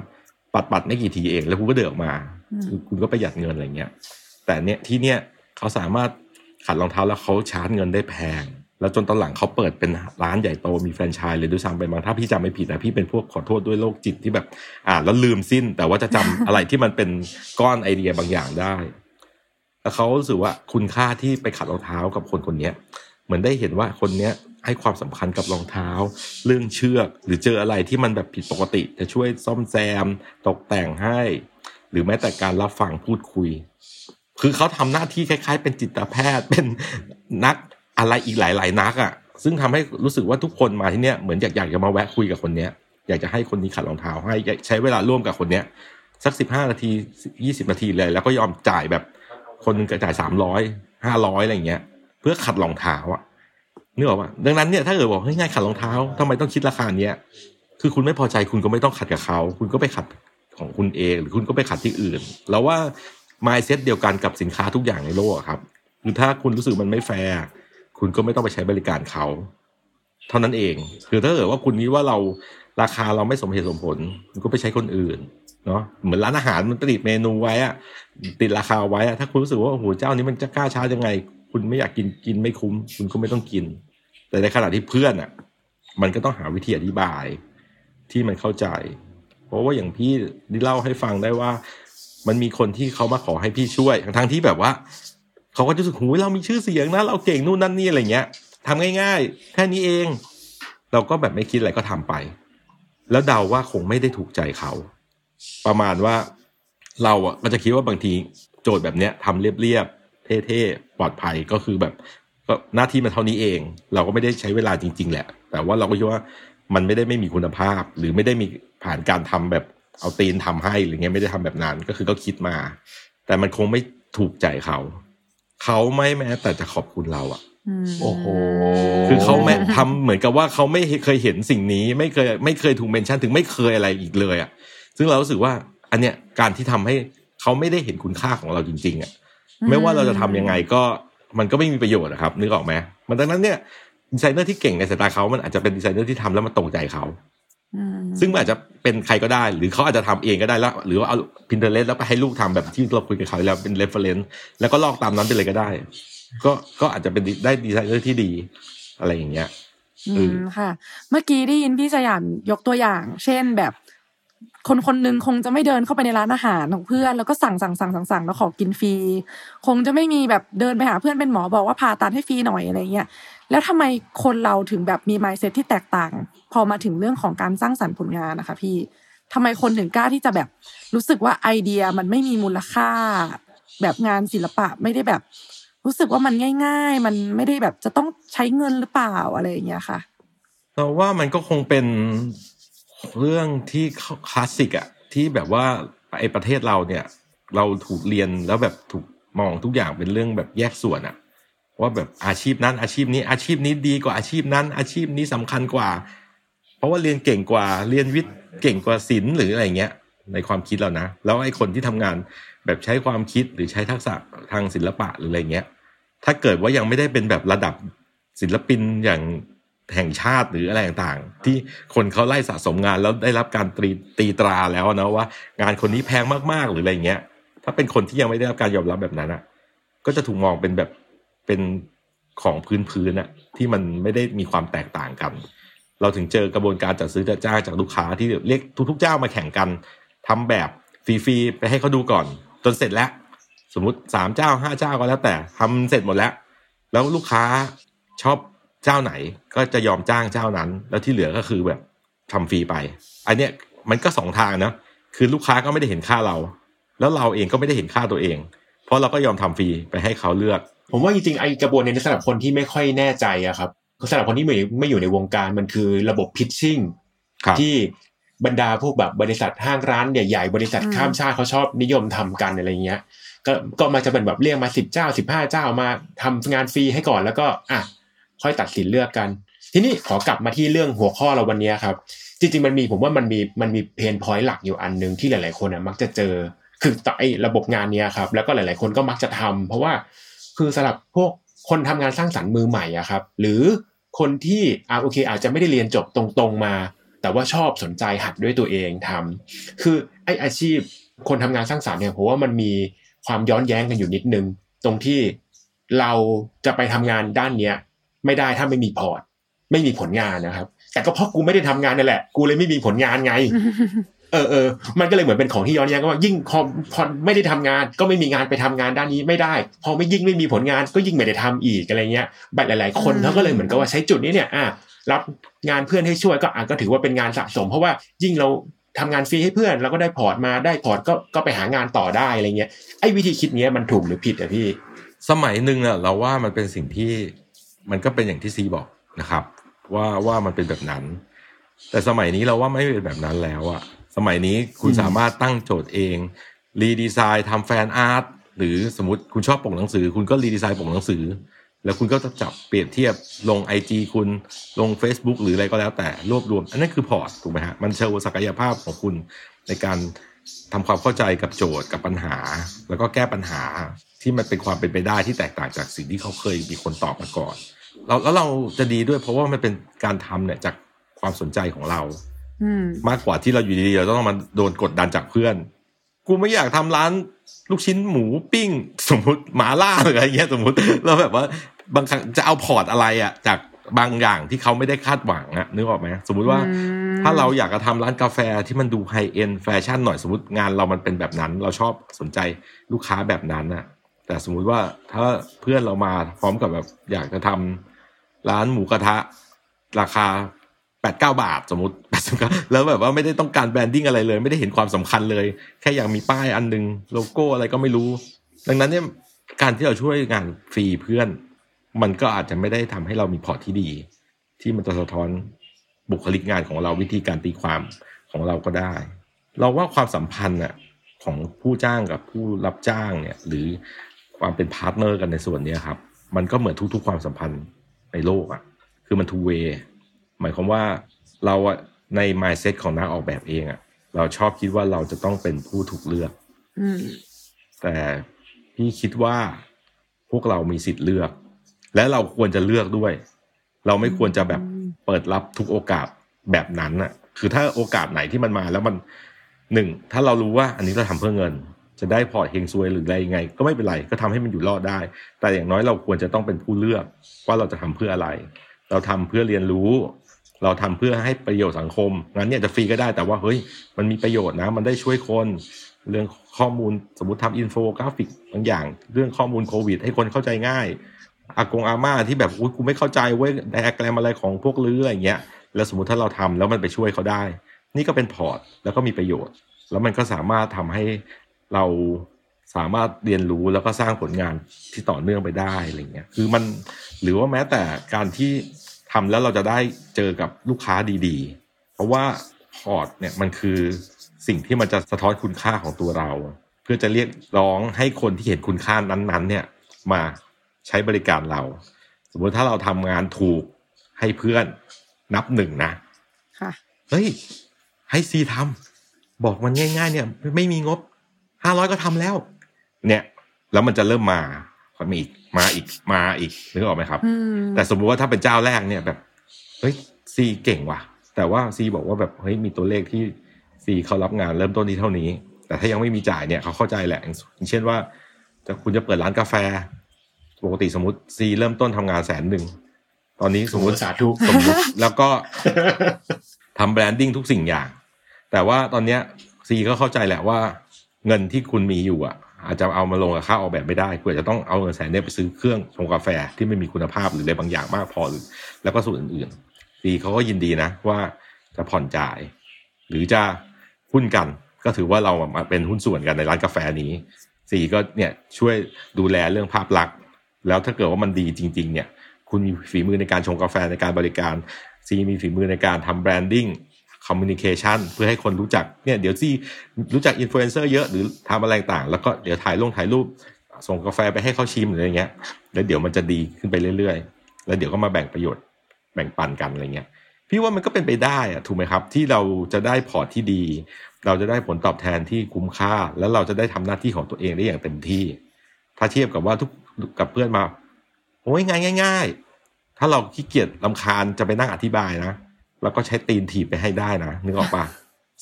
ปัดปัดไม่กี่ทีเอง แล้วคุณก็เดินออกมาอืมคือคุณก็ประหยัดเงินอะไรเงี้ย แต่เนี้ยที่เนี้ยเขาสามารถขัดรองเท้าแล้วเขาชาร์จเงินได้แพง แล้วจนตอนหลังเขาเปิดเป็นร้านใหญ่โตมีแฟรนไชส์เลยด้วยซ้ำไปบางถ้าพี่จำไม่ผิดนะพี่เป็นพวกขอโทษด้วยโรคจิตที่แบบ อ่านแล้วลืมสิ้น แต่ว่าจะจำอะไรที่มันเป็นก้อนไอเดียบางอย่างได้แล้วเขารู้สึกว่าคุณค่าที่ไปขัดรองเท้ากับคนคนเนี้ยเหมือนได้เห็นว่าคนเนี้ย ให้ความสำคัญกับรองเท้า เรื่องเชือก หรือเจออะไรที่มันแบบผิดปกติ จะช่วยซ่อมแซม ตกแต่งให้ หรือแม้แต่การรับฟังพูดคุย คือเขาทำหน้าที่คล้าย ๆ เป็นจิตแพทย์เป็นนักอะไรอีกหลาย ๆ นักอะ่ะ ซึ่งทำให้รู้สึกว่าทุกคนมาที่เนี้ยเหมือนอยากอยากจะมาแวะคุยกับคนเนี้ย อยากจะให้คนนี้ขัดรองเท้าให้ใช้เวลาร่วมกับคนเนี้ยสักสิบห้านาทียี่สิบนาทีเลย แล้วก็ยอมจ่ายแบบ คนนึงจ่ายสามร้อยห้าร้อยอะไรเงี้ย เพื่อขัดรองเท้าอะ นึกออกปะดังนั้นเนี่ยถ้าเกิดบอกง่ายๆขัดรองเท้าทำไมต้องคิดราคาเนี้ยคือคุณไม่พอใจคุณก็ไม่ต้องขัดกับเขา คุณก็ไปขัดของคุณเอง หรือคุณก็ไปขัดที่อื่น แล้วว่า mindset เดียวกันกับสินค้าทุกอย่างในโลกครับคือถ้าคุณรู้สึกมันไม่แฟร์คุณก็ไม่ต้องไปใช้บริการเขา เท่านั้นเอง คือถ้าเกิดว่าคุณนี้ว่าเราราคาเราไม่สมเหตุสมผลคุณก็ไปใช้คนอื่นเนาะเหมือนร้านอาหารมันติดเมนูไว้อะติดราคาไว้อะถ้าคุณรู้สึกว่าโอ้โหเจ้านี้มันจะกล้าช้ายังไง คุณไม่อยากกินกินไม่คุ้ม คุณก็ไม่ต้องกิน แต่ในขณะที่เพื่อนอะมันก็ต้องหาวิธีอธิบายที่มันเข้าใจ เพราะว่าอย่างพี่ได้เล่าให้ฟังได้ว่า มันมีคนที่เขามาขอให้พี่ช่วยทั้งที่แบบว่าเขาก็จะรู้สึกหูเรามีชื่อเสียงนะเราเก่งนู่นนั่นนี่อะไรเงี้ยทำง่าย ๆ แค่นี้เอง เราก็แบบไม่คิดอะไรก็ทำไป แล้วเดาว่าคงไม่ได้ถูกใจเขา ประมาณว่าเราอะก็จะคิดว่าบางทีโจทย์แบบเนี้ยทำเรียบๆ เท่ๆปลอดภัยก็คือแบบก็หน้าที่มันเท่านี้เอง เราก็ไม่ได้ใช้เวลาจริง ๆ แหละ แต่ว่าเราก็คิดว่ามันไม่ได้ไม่มีคุณภาพ หรือไม่ได้มีผ่านการทำแบบเอาตีนทำให้หรือเงี้ยไม่ได้ทำแบบนั้นก็คือก็คิดมา แต่มันคงไม่ถูกใจเขา เขาไม่แม้แต่จะขอบคุณเราอะอืมโอ้โหคือเขาไม่ทำเหมือนกับว่าเขาไม่เคยเห็นสิ่งนี้ ไม่เคยไม่เคยถูก mention ถึงไม่เคยอะไรอีกเลยอะซึ่งเรารู้สึกว่า อันเนี้ยการที่ทำให้เขาไม่ได้เห็นคุณค่าของเราจริง ๆอะ ไม่ว่าเราจะทำยังไงก็มันก็ไม่มีประโยชน์นะครับนึกออกไหมมันดังนั้นเนี่ยดีไซเนอร์ที่เก่งในสายตาเขามันอาจจะเป็นดีไซเนอร์ที่ทำแล้วมันตรงใจเขาอืมซึ่งมันอาจจะเป็นใครก็ได้ หรือเขาอาจจะทำเองก็ได้แล้ว หรือว่าเอา Pinterest แล้วไปให้ลูกทำแบบที่เราคุยกับเขาแล้วเป็น reference แล้วก็ลอกตามนั้นไปเลยก็ได้ ก็ก็อาจจะเป็นได้ดีไซเนอร์ที่ดี อะไรอย่างเงี้ยเออือมค่ะ เมื่อกี้ได้ยินพี่สยามยกตัวอย่าง เช่นแบบ คนคนหนึ่งคงจะไม่เดินเข้าไปในร้านอาหารของเพื่อนแล้วก็สั่งสั่งสั่งสั่งสั่งแล้วขอกินฟรีคงจะไม่มีแบบเดินไปหาเพื่อนเป็นหมอบอกว่าผ่าตัดให้ฟรีหน่อยอะไรเงี้ยแล้วทำไมคนเราถึงแบบมี mindset ที่แตกต่าง พอมาถึงเรื่องของการสร้างสรรค์ผลงานนะคะ พี่ทำไมคนถึงกล้าที่จะแบบรู้สึกว่าไอเดียมันไม่มีมูลค่า แบบงานศิลปะไม่ได้แบบ รู้สึกว่ามันง่าย ๆ มันไม่ได้แบบจะต้องใช้เงินหรือเปล่าอะไรอย่างเงี้ยค่ะเราว่ามันก็คงเป็น เรื่องที่คลาสสิกอะที่แบบว่าไอประเทศเราเนี่ย เราถูกเรียนแล้วแบบถูกมองทุกอย่างเป็นเรื่องแบบแยกส่วนอะว่าแบบอาชีพนั้นอาชีพนี้อาชีพนี้ดีกว่าอาชีพนั้น อาชีพนี้สำคัญกว่า เพราะว่าเรียนเก่งกว่าเรียนวิทย์เก่งกว่าศิลป์หรืออะไรเงี้ย ในความคิดเรานะ แล้วไอ้คนที่ทำงานแบบใช้ความคิดหรือใช้ทักษะทางศิลปะหรืออะไรเงี้ย ถ้าเกิดว่ายังไม่ได้เป็นแบบระดับศิลปินอย่าง แห่งชาติหรืออะไรต่างๆ ที่คนเขาไล่สะสมงานแล้วได้รับการตรีตีตราแล้วนะว่า งานคนนี้แพงมากๆหรืออะไรเงี้ย ถ้าเป็นคนที่ยังไม่ได้รับการยอมรับแบบนั้นอะ ก็จะถูกมองเป็นแบบเป็นของพื้นๆน่ะที่มันไม่ได้มีความแตกต่างกัน เราถึงเจอกระบวนการจัดซื้อจัดจ้างจากลูกค้าที่เรียกทุกๆเจ้ามาแข่งกันทำแบบฟรีๆไปให้เขาดูก่อน จนเสร็จแล้ว สมมติสามเจ้าห้าเจ้าก็แล้วแต่ทำเสร็จหมดแล้ว แล้วลูกค้าชอบ เจ้าไหนก็จะยอมจ้างเจ้านั้น แล้วที่เหลือก็คือแบบทำฟรีไป อันเนี้ยมันก็สองทางนะคือลูกค้าก็ไม่ได้เห็นค่าเรา แล้วเราเองก็ไม่ได้เห็นค่าตัวเอง เพราะเราก็ยอมทำฟรีไปให้เขาเลือก ผมว่าจริงๆไอกระบวนการนี้สำหรับคนที่ไม่ค่อยแน่ใจอะครับสำหรับคนที่ไม่ไม่อยู่ในวงการมันคือระบบพิชชิ่งครับที่บรรดาพวกแบบบริษัทห้างร้านใหญ่ๆบริษัทอืมข้ามชาติเขาชอบนิยมทำกันอะไรเงี้ย ก็ก็มาจะเป็นแบบเรียกมาสิบเจ้าสิบห้าเจ้ามาทำงานฟรีให้ก่อนแล้วก็อะ ค่อยตัดสินเลือกกัน ทีนี้ขอกลับมาที่เรื่องหัวข้อเราวันนี้ครับ จริง ๆ มันมีผมว่ามันมีมันมีเพนพอยต์หลักอยู่อันหนึ่งที่หลาย ๆ คนอะมักจะเจอคือต่อไอ้ระบบงานเนี้ยครับ แล้วก็หลาย ๆ คนก็มักจะทำเพราะว่าคือสำหรับพวกคนทำงานสร้างสรรค์มือใหม่อะครับ หรือคนที่อ่าโอเค อาจจะไม่ได้เรียนจบตรง ๆ มา แต่ว่าชอบสนใจหัดด้วยตัวเองทำคือไอ้อาชีพคนทำงานสร้างสรรค์เนี่ยผมว่ามันมีความย้อนแย้งกันอยู่นิดนึง ตรงที่เราจะไปทำงานด้านเนี้ย ไม่ได้ถ้าไม่มีพอร์ต ไม่มีผลงานนะครับ แต่ก็เพราะกูไม่ได้ทำงานนั่นแหละ กูเลยไม่มีผลงานไง เออเออมันก็เลยเหมือนเป็นของที่ย้อนแย้งกันว่ายิ่งพอพอไม่ได้ทำงาน ก็ไม่มีงานไปทำงานด้านนี้ไม่ได้ พอไม่ยิ่งไม่มีผลงานก็ยิ่งไม่ได้ทำอีกอะไรเงี้ยแบบหลาย ๆ คนอืมเขาก็เลยเหมือนกับว่าใช้จุดนี้เนี่ยอะรับงานเพื่อนให้ช่วยก็อะก็ถือว่าเป็นงานสะสม เพราะว่ายิ่งเราทำงานฟรีให้เพื่อนเราก็ได้พอร์ตมาได้พอร์ตก็ก็ไปหางานต่อได้อะไรเงี้ยไอ้วิธีคิดเนี้ยมันถูกหรือผิดอะพี่ สมัยหนึ่งอะเราว่ามันเป็นสิ่งที่ มันก็เป็นอย่างที่ซีบอกนะครับ ว่าว่ามันเป็นแบบนั้น แต่สมัยนี้เราว่าไม่เป็นแบบนั้นแล้วอะสมัยนี้คุณสามารถตั้งโจทย์เอง redesign ทำ fan art หรือสมมติคุณชอบปกหนังสือ คุณก็ redesign ปกหนังสือ แล้วคุณก็จะจับเปรียบเทียบลง IG คุณลง Facebook หรืออะไรก็แล้วแต่รวบรวม อันนั้นคือ port ถูกไหมฮะมันโชว์ศักยภาพของคุณในการทำความเข้าใจกับโจทย์กับปัญหา แล้วก็แก้ปัญหา ที่มันเป็นความเป็นไปได้ที่แตกต่างจากสิ่งที่เขาเคยมีคนตอบมาก่อนแล้วแล้วเราจะดีด้วยเพราะว่ามันเป็นการทำเนี่ยจากความสนใจของเราอืมมากกว่าที่เราอยู่ดีๆเราต้องมาโดนกดดันจากเพื่อน กูไม่อยากทำร้านลูกชิ้นหมูปิ้ง สมมติหมาล่าหรืออะไรเงี้ยสมมติเราแบบว่าบางครั้งจะเอาพอร์ตอะไรอะจากบางอย่างที่เขาไม่ได้คาดหวังอะนึกออกไหมสมมุติว่าอืมถ้าเราอยากจะทำร้านกาแฟที่มันดู high-end แฟชั่นหน่อยสมมติงานเรามันเป็นแบบนั้น เราชอบสนใจลูกค้าแบบนั้นอะ แต่สมมุติว่าถ้าเพื่อนเรามาพร้อมกับแบบอยากจะทำร้านหมูกระทะ ราคาแปดเก้าบาทสมมติ89แล้วแบบว่าไม่ได้ต้องการ branding อะไรเลย ไม่ได้เห็นความสำคัญเลย แค่อยากมีป้ายอันหนึ่ง โลโก้อะไรก็ไม่รู้ ดังนั้นเนี่ยการที่เราช่วยงานฟรีเพื่อน มันก็อาจจะไม่ได้ทำให้เรามี port ที่ดี ที่มันจะสะท้อนบุคลิกงานของเราวิธีการตีความของเราก็ได้ เราว่าความสัมพันธ์น่ะของผู้จ้างกับผู้รับจ้างเนี่ย หรือ ความเป็น partner กันในส่วนเนี้ยครับ มันก็เหมือนทุก ๆ ความสัมพันธ์ในโลกอะ่ะ คือมัน two way หมายความว่าเราอะใน mindset ของนักออกแบบเองอะเราชอบคิดว่าเราจะต้องเป็นผู้ถูกเลือกอืมแต่พี่คิดว่าพวกเรามีสิทธิ์เลือก และเราควรจะเลือกด้วย เราไม่ควรจะแบบเปิดรับทุกโอกาสแบบนั้นน่ะ คือถ้าโอกาสไหนที่มันมาแล้วมันหนึ่งถ้าเรารู้ว่าอันนี้เราทำเพื่อเงิน จะได้พอร์ตเฮงซวยหรืออะไรยังไง ก็ไม่เป็นไรก็ทำให้มันอยู่รอดได้ แต่อย่างน้อยเราควรจะต้องเป็นผู้เลือกว่าเราจะทำเพื่ออะไร เราทำเพื่อเรียนรู้ เราทำเพื่อให้ประโยชน์สังคมงั้นเนี่ยจะฟรีก็ได้แต่ว่าเฮ้ยมันมีประโยชน์นะ มันได้ช่วยคนเรื่องข้อมูลสมมติทำอินโฟกราฟิกบางอย่าง เรื่องข้อมูลโควิด ให้คนเข้าใจง่ายอากงอาม่าที่แบบอุ้ยกูไม่เข้าใจเว้ยไดอะแกรมอะไรของพวกลืออะไรเงี้ยแล้วสมมติถ้าเราทำแล้วมันไปช่วยเขาได้ นี่ก็เป็น port แล้วก็มีประโยชน์ แล้วมันก็สามารถทำให้ เราสามารถเรียนรู้แล้วก็สร้างผลงานที่ต่อเนื่องไปได้อะไรเงี้ยคือมันหรือว่าแม้แต่การที่ทำแล้วเราจะได้เจอกับลูกค้าดีๆ เพราะว่าพอร์ตเนี่ยมันคือสิ่งที่มันจะสะท้อนคุณค่าของตัวเรา เพื่อจะเรียกร้องให้คนที่เห็นคุณค่านั้นๆ เนี่ยมาใช้บริการเรา สมมติถ้าเราทำงานถูกให้เพื่อนนับหนึ่งนะค่ะเฮ้ยให้ซีทำบอกมันง่าย ๆ เนี่ย ไม่มีงบ ห้าร้อยก็ทำแล้ว เนี่ย แล้วมันจะเริ่มมามาอีกมาอีกมาอีกนึกออกไหมครับอืมแต่สมมุติว่าถ้าเป็นเจ้าแรกเนี่ยแบบเฮ้ยซีเก่งว่ะ แต่ว่าซีบอกว่าแบบเฮ้ยมีตัวเลขที่ซีเขารับงานเริ่มต้นที่เท่านี้ แต่ถ้ายังไม่มีจ่ายเนี่ยเขาเข้าใจแหละอย่างเช่นว่าจะคุณจะเปิดร้านกาแฟปกติสมมติซีเริ่มต้นทำงานแสนหนึ่งตอนนี้สมมติสาธุสมมติแล้วก็ทำแบรนดิ้งทุกสิ่งอย่าง แต่ว่าตอนเนี้ยซีก็เข้าใจแหละว่า เงินที่คุณมีอยู่อะ อาจจะเอามาลงกับค่าออกแบบไม่ได้คุณอาจจะต้องเอาเงินแสนเนี่ยไปซื้อเครื่องชงกาแฟที่ไม่มีคุณภาพหรืออะไรบางอย่างมากพอหรือ แล้วก็ส่วนอื่นๆซีเขาก็ยินดีนะว่าจะผ่อนจ่าย หรือจะหุ้นกันก็ถือว่าเรามาเป็นหุ้นส่วนกันในร้านกาแฟนี้ซีก็เนี่ยช่วยดูแลเรื่องภาพลักษณ์ แล้วถ้าเกิดว่ามันดีจริง ๆ เนี่ย คุณมีฝีมือในการชงกาแฟในการบริการซีมีฝีมือในการทำแบรนดิ้ง คอมมิ n นิเคชันเพื่อให้คนรู้จักเนี่ยเดี๋ยวซีรู้จักอินฟลูเอนเซอร์เยอะหรือทำอะไรต่างแล้วก็เดี๋ยวถ่ายลงถ่ายรูป ส่งกาแฟไปให้เขาชิมหรือะไรเงี้ย แล้วเดี๋ยวมันจะดีขึ้นไปเรื่อยๆ แล้วเดี๋ยวก็มาแบ่งประโยชน์แบ่งปันกันอะไรเงี้ยพี่ว่ามันก็เป็นไปได้อะถูกไหมครับ ที่เราจะได้พอร์ตที่ดี เราจะได้ผลตอบแทนที่คุ้มค่า แล้วเราจะได้ทำหน้าที่ของตัวเองได้อย่างเต็มที่ ถ้าเทียบกับว่าทุกกับเพื่อนมาโอ้ยง่ายง่ายถ้าเราขี้เกียจลำคาญจะไปนั่งอธิบายนะ เราก็ใช้ตีนถีบไปให้ได้นะนึกออกปะ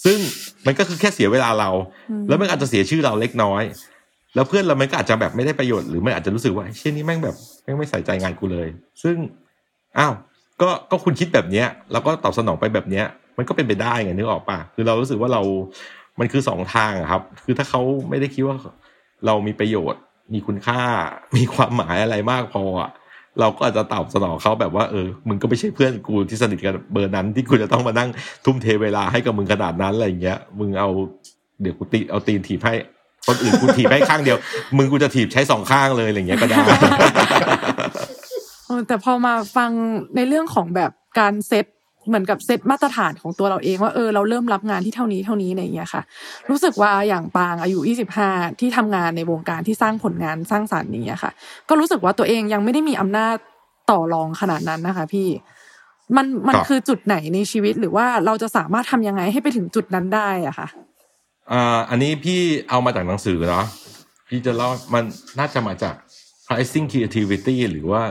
ซึ่งมันก็คือแค่เสียเวลาเรา แล้วมันอาจจะเสียชื่อเราเล็กน้อย แล้วเพื่อนเรามันก็อาจจะแบบไม่ได้ประโยชน์หรือมันอาจจะรู้สึกว่าเช่นนี้แม่งแบบแม่งไม่ใส่ใจงานกูเลย ซึ่งอ้าวก็ก็คุณคิดแบบเนี้ย แล้วก็ตอบสนองไปแบบเนี้ย มันก็เป็นไปได้ไงนึกออกปะคือเรารู้สึกว่าเรา มันคือสองทางอะครับ คือถ้าเขาไม่ได้คิดว่าเรามีประโยชน์ มีคุณค่า มีความหมายอะไรมากพออะ เราก็อาจจะตอบสนองเขาแบบว่าเออมึงก็ไม่ใช่เพื่อนกูที่สนิทกันเบอร์นั้นที่กูจะต้องมานั่งทุ่มเทเวลาให้กับมึงขนาดนั้นอะไรอย่างเงี้ยมึงเอาเดี๋ยวกูตีเอาตีนถีบให้คนอื่นกูถีบให้ข้างเดียว มึงกูจะถีบใช้สองข้างเลยอะไรอย่างเงี้ยก็ได้แต่พอมาฟังในเรื่องของแบบการเซต เหมือนกับเซตมาตรฐานของตัวเราเองว่าเออเราเริ่มรับงานที่เท่านี้เท่านี้อะไรอย่างเงี้ยค่ะ รู้สึกว่าอย่างปางอายุ 25 ที่ทำงานในวงการที่สร้างผลงานสร้างสรรค์อย่างเงี้ยค่ะ ก็รู้สึกว่าตัวเองยังไม่ได้มีอำนาจต่อรองขนาดนั้นนะคะ พี่มันมันครับคือจุดไหนในชีวิตหรือว่าเราจะสามารถทำยังไงให้ไปถึงจุดนั้นได้อะค่ะอ่าอันนี้พี่เอามาจากหนังสือเนาะพี่จะเล่ามันน่าจะมาจาก pricing creativity หรือว่า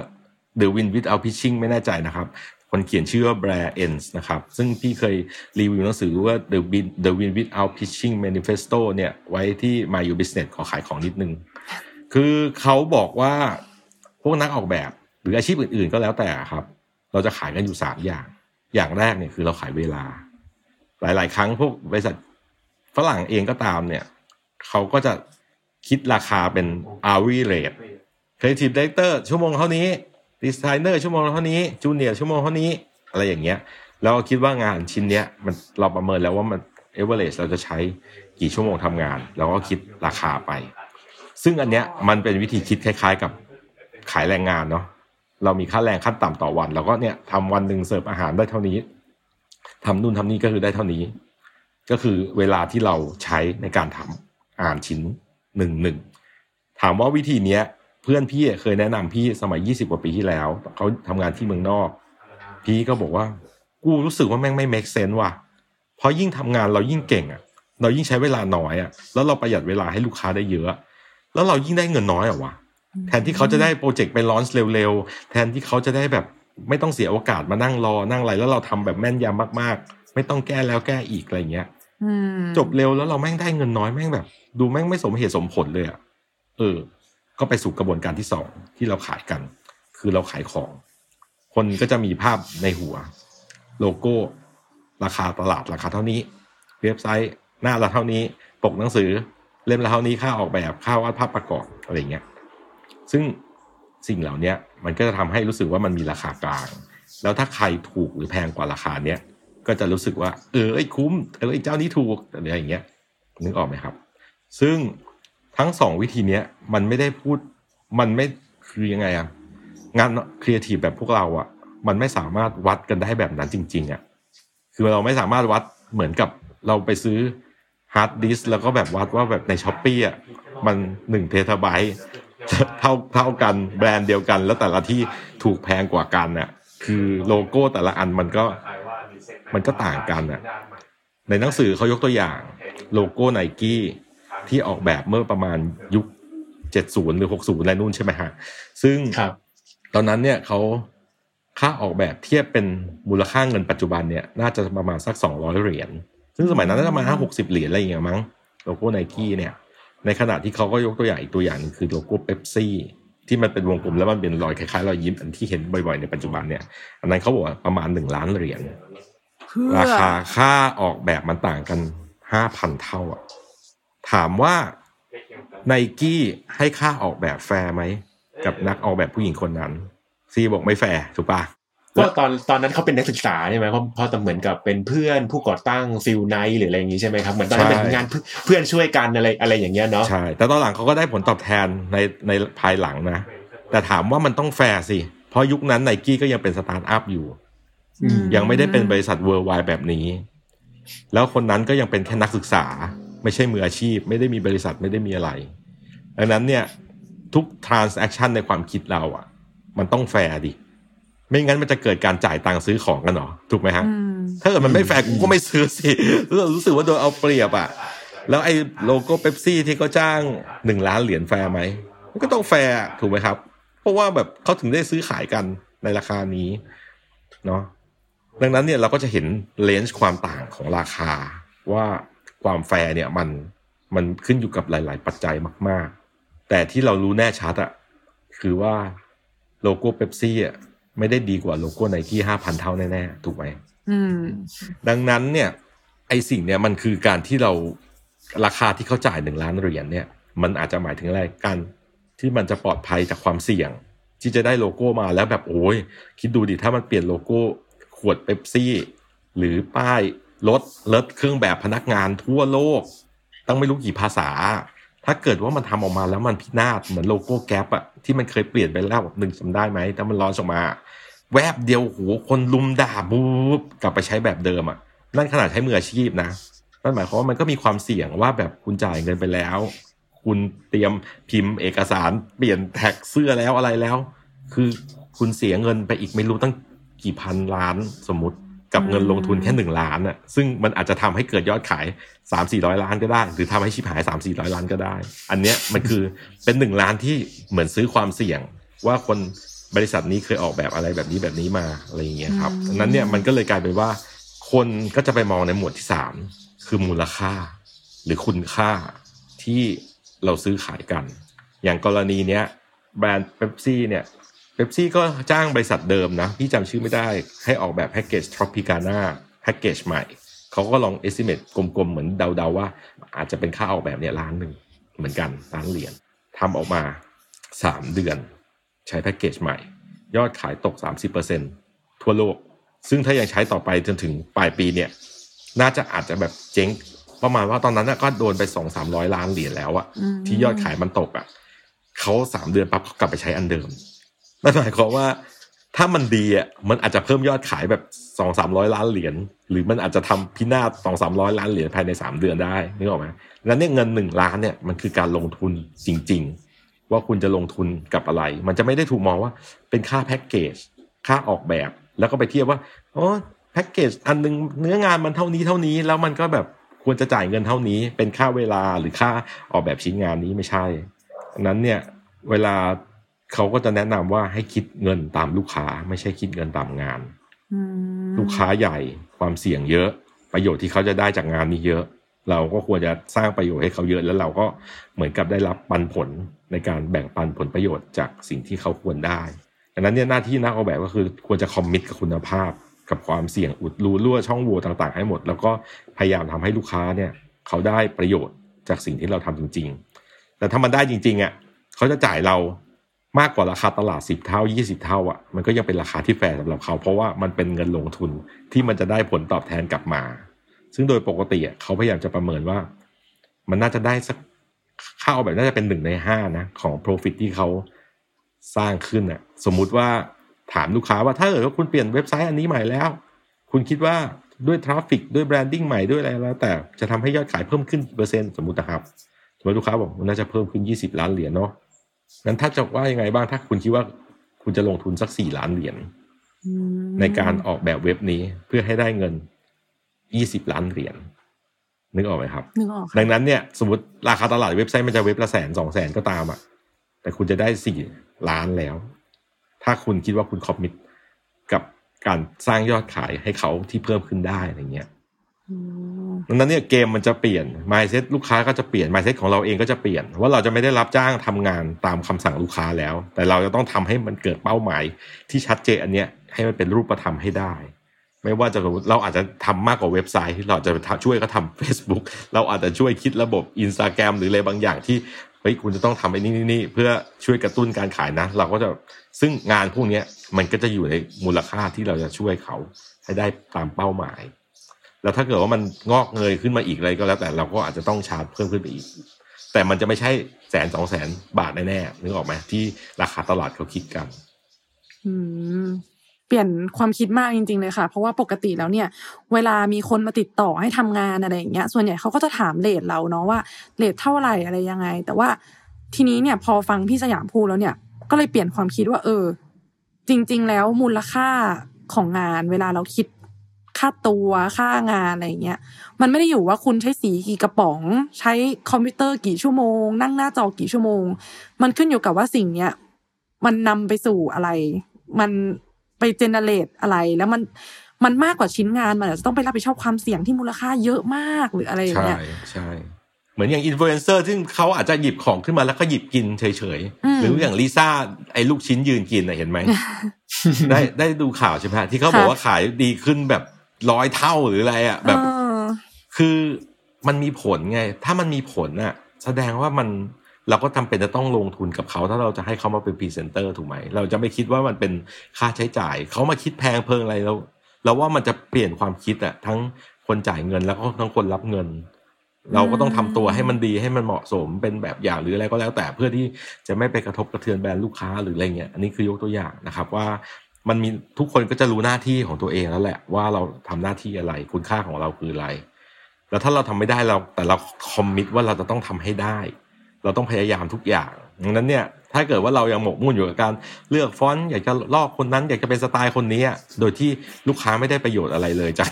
the win without pitching ไม่แน่ใจนะครับ คนเขียนชื่อว่าแบรเอนส์นะครับ ซึ่งพี่เคยรีวิวหนังสือว่า The Win The Win Without Pitching Manifesto เนี่ยไว้ที่ My You Business ขอขายของนิดนึง คือเขาบอกว่าพวกนักออกแบบหรืออาชีพอื่นๆก็แล้วแต่ครับ เราจะขายกันอยู่สามอย่าง อย่างแรกเนี่ยคือเราขายเวลา หลาย ๆ ครั้งพวกบริษัทฝรั่งเองก็ตามเนี่ยเขาก็จะคิดราคาเป็น hourly rate creative director ชั่วโมงเท่านี้ designer ชั่วโมงเท่านี้ junior ชั่วโมงเท่านี้ อะไรอย่างเงี้ยแล้วก็คิดว่างานชิ้นเนี้ยมันเราประเมินแล้วว่ามัน average เราจะใช้กี่ชั่วโมงทำงานแล้วก็คิดราคาไป ซึ่งอันเนี้ยมันเป็นวิธีคิดคล้าย ๆ กับขายแรงงานเนาะเรามีค่าแรงขั้นต่ำต่อวันแล้วก็เนี่ยทำวันหนึ่งเสิร์ฟอาหารได้เท่านี้ทำนู่นทำนี่ก็คือได้เท่านี้ ก็คือเวลาที่เราใช้ในการทำอ่านชิ้นหนึ่งหนึ่งถามว่าวิธีเนี้ย เพื่อนพี่เคยแนะนำพี่สมัยยี่สิบกว่าปีที่แล้วเขาทำงานที่เมืองนอก พี่ก็บอกว่า กูรู้สึกว่าแม่งไม่ make sense ว่ะเพราะยิ่งทำงานเรายิ่งเก่งอะ เรายิ่งใช้เวลาน้อยอะ แล้วเราประหยัดเวลาให้ลูกค้าได้เยอะ แล้วเรายิ่งได้เงินน้อยอะวะแทนที่เขาจะได้โปรเจกต์ไปลอนช์เร็วๆ แทนที่เขาจะได้แบบไม่ต้องเสียโอกาสมานั่งรอนั่งอะไรแล้วเราทำแบบแม่นยำมากๆ ไม่ต้องแก้แล้วแก้อีกอะไรเงี้ยอืมจบเร็วแล้วเราแม่งได้เงินน้อยแม่งแบบ ดูแม่งไม่สมเหตุสมผลเลยอะเออ ก็ไปสู่กระบวนการที่สองที่เราขายกัน คือเราขายของ คนก็จะมีภาพในหัว โลโก้ ราคาตลาดราคาเท่านี้ เว็บไซต์หน้าละเท่านี้ ปกหนังสือเล่มละเท่านี้ค่าออกแบบค่าวาดภาพประกอบอะไรเงี้ยซึ่งสิ่งเหล่านี้มันก็จะทำให้รู้สึกว่ามันมีราคากลาง แล้วถ้าใครถูกหรือแพงกว่าราคาเนี้ยก็จะรู้สึกว่า เออไอ้คุ้มเออไอ้เจ้านี้ถูกอะไรอย่างเงี้ยนึกออกไหมครับ ซึ่ง ทั้งสองวิธีเนี้ยมันไม่ได้พูดมันไม่คือยังไงอะงานครีเอทีฟแบบพวกเราอะมันไม่สามารถวัดกันได้แบบนั้นจริง ๆอะคือเราไม่สามารถวัดเหมือนกับเราไปซื้อฮาร์ดดิสก์แล้วก็แบบวัดว่าแบบใน Shopee อะมันหนึ่งเทราไบต์เท่าเท่ากันแบรนด์เดียวกัน แล้วแต่ละที่ถูกแพงกว่ากันน่ะคือโลโก้แต่ละอันมันก็มันก็ต่างกันน่ะในหนังสือเขายกตัวอย่างโลโก้ไนกี้ ที่ออกแบบเมื่อประมาณยุค 70 หรือ 60 อะไรนู่นใช่ไหมฮะ ซึ่งครับตอนนั้นเนี่ยเขาค่าออกแบบเทียบเป็นมูลค่าเงินปัจจุบันเนี่ยน่าจะประมาณสัก 200 เหรียญ ซึ่งสมัยนั้นน่าจะประมาณห้าหกสิบเหรียญอะไรอย่างเงี้ยมั้งโลโก้ไนกี้เนี่ย ในขณะที่เขาก็ยกตัวอย่างอีกตัวอย่างหนึงคือโลโก้เ e ปซี่ที่มันเป็นวงกลมแล้วมันเป็นรอยคล้ายๆรอยยิ้มอันที่เห็นบ่อยๆในปัจจุบันเนี่ย อันนั้นเขาบอกว่าประมาณหนึ่งล้านเหรียญเพื่อราคาค่าออกแบบมันต่างกันห้าพันเท่าอะ ถามว่าไนกี้ให้ค่าออกแบบแฟร์ไหม กับนักออกแบบผู้หญิงคนนั้น ซีบอกไม่แฟร์ถูกปะก็ตอนตอนนั้นเขาเป็นนักศึกษาใช่ไหมเพราะเพราะแต่เหมือนกับเป็นเพื่อนผู้ก่อตั้ง Phil Knight หรืออะไรอย่างงี้ใช่ไหมครับเหมือนตอนนั้นเป็นงานเพื่อนเพื่อนช่วยกันอะไรอะไรอย่างเงี้ยเนาะใช่แต่ตอนหลังเขาก็ได้ผลตอบแทนในในภายหลังนะ แต่ถามว่ามันต้องแฟร์สิ เพราะยุคนั้นไนกี้ก็ยังเป็นสตาร์ทอัพอยู่อืมยังไม่ได้เป็นบริษัท worldwide แบบนี้ แล้วคนนั้นก็ยังเป็นแค่นักศึกษา ไม่ใช่มืออาชีพ ไม่ได้มีบริษัทไม่ได้มีอะไร ดังนั้นเนี่ยทุก transaction ในความคิดเราอะ มันต้องแฟร์ดิ ไม่งั้นมันจะเกิดการจ่ายตังค์ซื้อของกันเหรอถูกไหมฮะอืมถ้าเกิดมันไม่แฟร์กูก็ไม่ซื้อสิรู้สึกว่าโดนเอาเปรียบอะ แล้วไอ้โลโก้เป๊ปซี่ที่เขาจ้างหนึ่งล้านเหรียญแฟร์ไหมมันก็ต้องแฟร์ถูกไหมครับ เพราะว่าแบบเขาถึงได้ซื้อขายกันในราคานี้เนาะดังนั้นเนี่ยเราก็จะเห็น range ความต่างของราคาว่า ความแฟร์เนี่ยมันมันขึ้นอยู่กับหลาย ๆ ปัจจัยมาก ๆ แต่ที่เรารู้แน่ชัดอะคือว่าโลโก้เป๊ปซี่อะไม่ได้ดีกว่าโลโก้ไนกี้ห้าพันเท่าแน่ ๆ ถูกไหมอืมดังนั้นเนี่ย ไอสิ่งเนี่ยมันคือการที่เราราคาที่เขาจ่ายหนึ่งล้านเหรียญเนี่ย มันอาจจะหมายถึงอะไรการที่มันจะปลอดภัยจากความเสี่ยง ที่จะได้โลโก้มาแล้วแบบโอ้ยคิดดูดิถ้ามันเปลี่ยนโลโก้ขวดเป๊ปซี่ หรือป้าย รถรถเครื่องแบบพนักงานทั่วโลก ตั้งไม่รู้กี่ภาษา ถ้าเกิดว่ามันทำออกมาแล้วมันพินาศเหมือนโลโก้แก๊ปอะที่มันเคยเปลี่ยนไปแล้วหนึ่งจำได้ไหมถ้ามันร้อนออกมา แวบเดียวโหคนลุมด่าบูบกลับไปใช้แบบเดิมอะนั่นขนาดใช้มืออาชีพนะนั่นหมายความว่ามันก็มีความเสี่ยงว่าแบบคุณจ่ายเงินไปแล้ว คุณเตรียมพิมพ์เอกสารเปลี่ยนแท็กเสื้อแล้วอะไรแล้ว คือคุณเสียเงินไปอีกไม่รู้ตั้งกี่พันล้านสมมติ กับเงินลงทุนแค่หนึ่งล้านอะซึ่งมันอาจจะทำให้เกิดยอดขายสามสี่ร้อยล้านก็ได้ หรือทำให้ชิบหายสามสี่ร้อยล้านก็ได้ อันเนี้ยมันคือเป็นหนึ่งล้านที่เหมือนซื้อความเสี่ยง ว่าคนบริษัทนี้เคยออกแบบอะไรแบบนี้แบบนี้มาอะไรอย่างเงี้ยครับอืมดังนั้นเนี่ยมันก็เลยกลายเป็นว่า คนก็จะไปมองในหมวดที่สามคือมูลค่า หรือคุณค่าที่เราซื้อขายกัน อย่างกรณีเนี้ยแบรนด์เ e ปซี่เนี่ย เ e ปซี่ก็จ้างบริษัทเดิมนะพี่จำชื่อไม่ได้ให้ออกแบบแพ็กเกจ Tropicana แพ็กเกจใหม่ เขาก็ลอง estimate กลมๆ เหมือนเดาๆว่า อาจจะเป็นค่าออกแบบเนี่ยล้านหนึ่งเหมือนกันล้านเหรียญทำออกมาสามเดือน ใช้แพ็กเกจใหม่ ยอดขายตก 30%ทั่วโลก ซึ่งถ้ายังใช้ต่อไปจนถึงปลายปีเนี่ยน่าจะอาจจะแบบเจ๊งประมาณว่าตอนนั้นน่ะก็โดนไปสองสามร้อยล้านเหรียญแล้วอะอืมที่ยอดขายมันตกอะเขาสามเดือนปั๊บเขากลับไปใช้อันเดิม นั่นหมายความว่าถ้ามันดีอะมันอาจจะเพิ่มยอดขายแบบสองสามร้อยล้านเหรียญหรือมันอาจจะทำพินาศสองสามร้อยล้านเหรียญภายในสามเดือนได้นึกออกไหมแล้วเนี่ยเงินหนึ่งล้านเนี่ยมันคือการลงทุนจริง ๆ ว่าคุณจะลงทุนกับอะไร มันจะไม่ได้ถูกมองว่าเป็นค่าแพ็กเกจค่าออกแบบ แล้วก็ไปเทียบว่าโอ้แพ็กเกจอันหนึงเนื้องานมันเท่านี้เท่านี้ แล้วมันก็แบบควรจะจ่ายเงินเท่านี้ เป็นค่าเวลาหรือค่าออกแบบชิ้นงานนี้ไม่ใช่ดังนั้นเนี่ยเวลา เขาก็จะแนะนำว่าให้คิดเงินตามลูกค้า ไม่ใช่คิดเงินตามงานอืมลูกค้าใหญ่ความเสี่ยงเยอะ ประโยชน์ที่เขาจะได้จากงานนี้เยอะ เราก็ควรจะสร้างประโยชน์ให้เขาเยอะแล้วเราก็เหมือนกับได้รับปันผลในการแบ่งปันผลประโยชน์จากสิ่งที่เขาควรได้ดังนั้นเนี่ยหน้าที่นักออกแบบก็คือควรจะคอมมิตกับคุณภาพ กับความเสี่ยงอุดรูรั่วช่องโหว่ต่างๆ ให้หมด แล้วก็พยายามทำให้ลูกค้าเนี่ยเขาได้ประโยชน์จากสิ่งที่เราทำจริง ๆ แต่ถ้ามันได้จริงๆอะเขาจะจ่ายเรา มากกว่าราคาตลาดสิบเท่ายี่สิบเท่าอะมันก็ยังเป็นราคาที่แฟร์สำหรับเขา เพราะว่ามันเป็นเงินลงทุนที่มันจะได้ผลตอบแทนกลับมา ซึ่งโดยปกติอะเขาพยายามจะประเมินว่า มันน่าจะได้สักค่าออกแบบน่าจะเป็นหนึ่งในห้านะของ profit ที่เขาสร้างขึ้นอะสมมุติว่าถามลูกค้าว่าถ้าเกิดว่าคุณเปลี่ยนเว็บไซต์อันนี้ใหม่แล้ว คุณคิดว่าด้วย traffic ด้วย branding ใหม่ด้วยอะไรแล้ว แต่จะทำให้ยอดขายเพิ่มขึ้นกี่เปอร์เซ็นต์สมมตินะครับสมมติลูกค้าบอกมันน่าจะเพิ่มขึ้นยี่สิบล้านเหรียญเนาะ งั้นถ้าจะว่ายังไงบ้างถ้าคุณคิดว่าคุณจะลงทุนสักสี่ล้านเหรียญอืมในการออกแบบเว็บนี้เพื่อให้ได้เงินยี่สิบล้านเหรียญนึกออกไหมครับนึกออกค่ะดังนั้นเนี่ยสมมติราคาตลาดเว็บไซต์มันจะเว็บละแสนสองแสนก็ตามอะ แต่คุณจะได้สี่ล้านแล้ว ถ้าคุณคิดว่าคุณคอมมิตกับการสร้างยอดขายให้เขาที่เพิ่มขึ้นได้อะไรเงี้ยอืม ดังนั้นเนี่ยเกมมันจะเปลี่ยน mindset ลูกค้าก็จะเปลี่ยน mindset ของเราเองก็จะเปลี่ยน ว่าเราจะไม่ได้รับจ้างทำงานตามคำสั่งลูกค้าแล้ว แต่เราจะต้องทำให้มันเกิดเป้าหมายที่ชัดเจนอันเนี้ยให้มันเป็นรูปธรรมให้ได้ ไม่ว่าจะเราอาจจะทำมากกว่าเว็บไซต์ที่เราจะช่วยเขาทำ Facebook เราอาจจะช่วยคิดระบบ Instagram หรืออะไรบางอย่างที่เฮ้ยคุณจะต้องทำไอ้นี่นี่นี่เพื่อช่วยกระตุ้นการขายนะ เราก็จะซึ่งงานพวกนี้มันก็จะอยู่ในมูลค่าที่เราจะช่วยเขาให้ได้ตามเป้าหมาย แล้วถ้าเกิดว่ามันงอกเงยขึ้นมาอีกอะไรก็แล้วแต่เราก็อาจจะต้องชาร์จเพิ่มขึ้นไปอีก แต่มันจะไม่ใช่แสนสองแสนบาทแน่ๆนึกออกไหมที่ราคาตลาดเขาคิดกัน อืมเปลี่ยนความคิดมากจริงๆเลยค่ะ เพราะว่าปกติแล้วเนี่ย เวลามีคนมาติดต่อให้ทำงานอะไรอย่างเงี้ย ส่วนใหญ่เขาก็จะถามเลทเราเนาะว่าเลทเท่าไหร่อะไรยังไง แต่ว่าทีนี้เนี่ยพอฟังพี่สยามพูดแล้วเนี่ย ก็เลยเปลี่ยนความคิดว่า เออ จริง ๆ แล้วมูลค่าของงาน เวลาเราคิด ค่าตัวค่างานอะไรอย่างเงี้ยมันไม่ได้อยู่ว่าคุณใช้สีกี่กระป๋อง ใช้คอมพิวเตอร์กี่ชั่วโมง นั่งหน้าจอกี่ชั่วโมง มันขึ้นอยู่กับว่าสิ่งเนี้ยมันนำไปสู่อะไร มันไปเจเนเรตอะไรแล้วมันมันมากกว่าชิ้นงานมันอาจจะต้องไปรับผิดชอบความเสี่ยงที่มูลค่าเยอะมากหรืออะไรอย่างใช่เงี้ยใช่เหมือนอย่างอินฟลูเอนเซอร์ซึ่งเขาอาจจะหยิบของขึ้นมาแล้วก็หยิบกินเฉยอืมๆหรืออย่างลิซ่าไอ้ลูกชิ้นยืนกินน่ะเห็นไหมได้ได้ดูข่าวใช่ไหมฮะที่เขาบอกว่าขายดีขึ้นแบบ ร้อยเท่าหรืออะไรอะแบบเออคือมันมีผลไง ถ้ามันมีผลน่ะ แสดงว่ามันเราก็จำเป็นจะต้องลงทุนกับเขา ถ้าเราจะให้เขามาเป็นพรีเซนเตอร์ถูกไหม เราจะไม่คิดว่ามันเป็นค่าใช้จ่าย เขามาคิดแพงเพิงอะไรเราเราว่ามันจะเปลี่ยนความคิดอะทั้งคนจ่ายเงินแล้วก็ทั้งคนรับเงิน เราก็ต้องทำตัวให้มันดีให้มันเหมาะสมเป็นแบบอย่างหรืออะไรก็แล้วแต่เพื่อที่จะไม่ไปกระทบกระเทือนแบรนด์ลูกค้าหรืออะไรเงี้ยอันนี้คือยกตัวอย่างนะครับว่า มันมีทุกคนก็จะรู้หน้าที่ของตัวเองแล้วแหละ ว่าเราทำหน้าที่อะไร คุณค่าของเราคืออะไร แล้วถ้าเราทำไม่ได้เราแต่เราคอมมิตว่าเราจะต้องทำให้ได้ เราต้องพยายามทุกอย่างดังนั้นเนี่ย ถ้าเกิดว่าเรายังหมกมุ่นอยู่กับการเลือกฟอนต์อยากจะลอกคนนั้น อยากจะเป็นสไตล์คนนี้โดยที่ลูกค้าไม่ได้ประโยชน์อะไรเลยจาก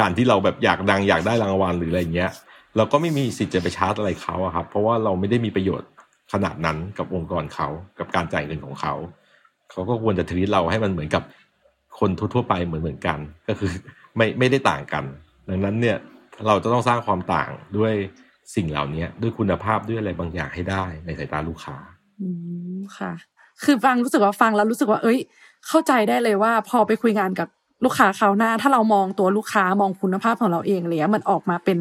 การที่เราแบบอยากดังอยากได้รางวัลหรืออะไรเงี้ย เราก็ไม่มีสิทธิ์จะไปชาร์จอะไรเขาอะครับเพราะว่าเราไม่ได้มีประโยชน์ขนาดนั้นกับองค์กรเขากับการจ่ายเงินของเขา เขาก็ควรจะทวีตเราให้มันเหมือนกับคนทั่วๆไปเหมือนเหมือนกัน ก็คือไม่ไม่ได้ต่างกัน ดังนั้นเนี่ยเราจะต้องสร้างความต่างด้วยสิ่งเหล่านี้ด้วยคุณภาพด้วยอะไรบางอย่างให้ได้ในสายตาลูกค้าอืมค่ะ คือฟังรู้สึกว่าฟังแล้วรู้สึกว่า เอ้ย เข้าใจได้เลยว่า พอไปคุยงานกับลูกค้าคราวหน้า ถ้าเรามองตัวลูกค้ามองคุณภาพของเราเองเลยมันออกมาเป็น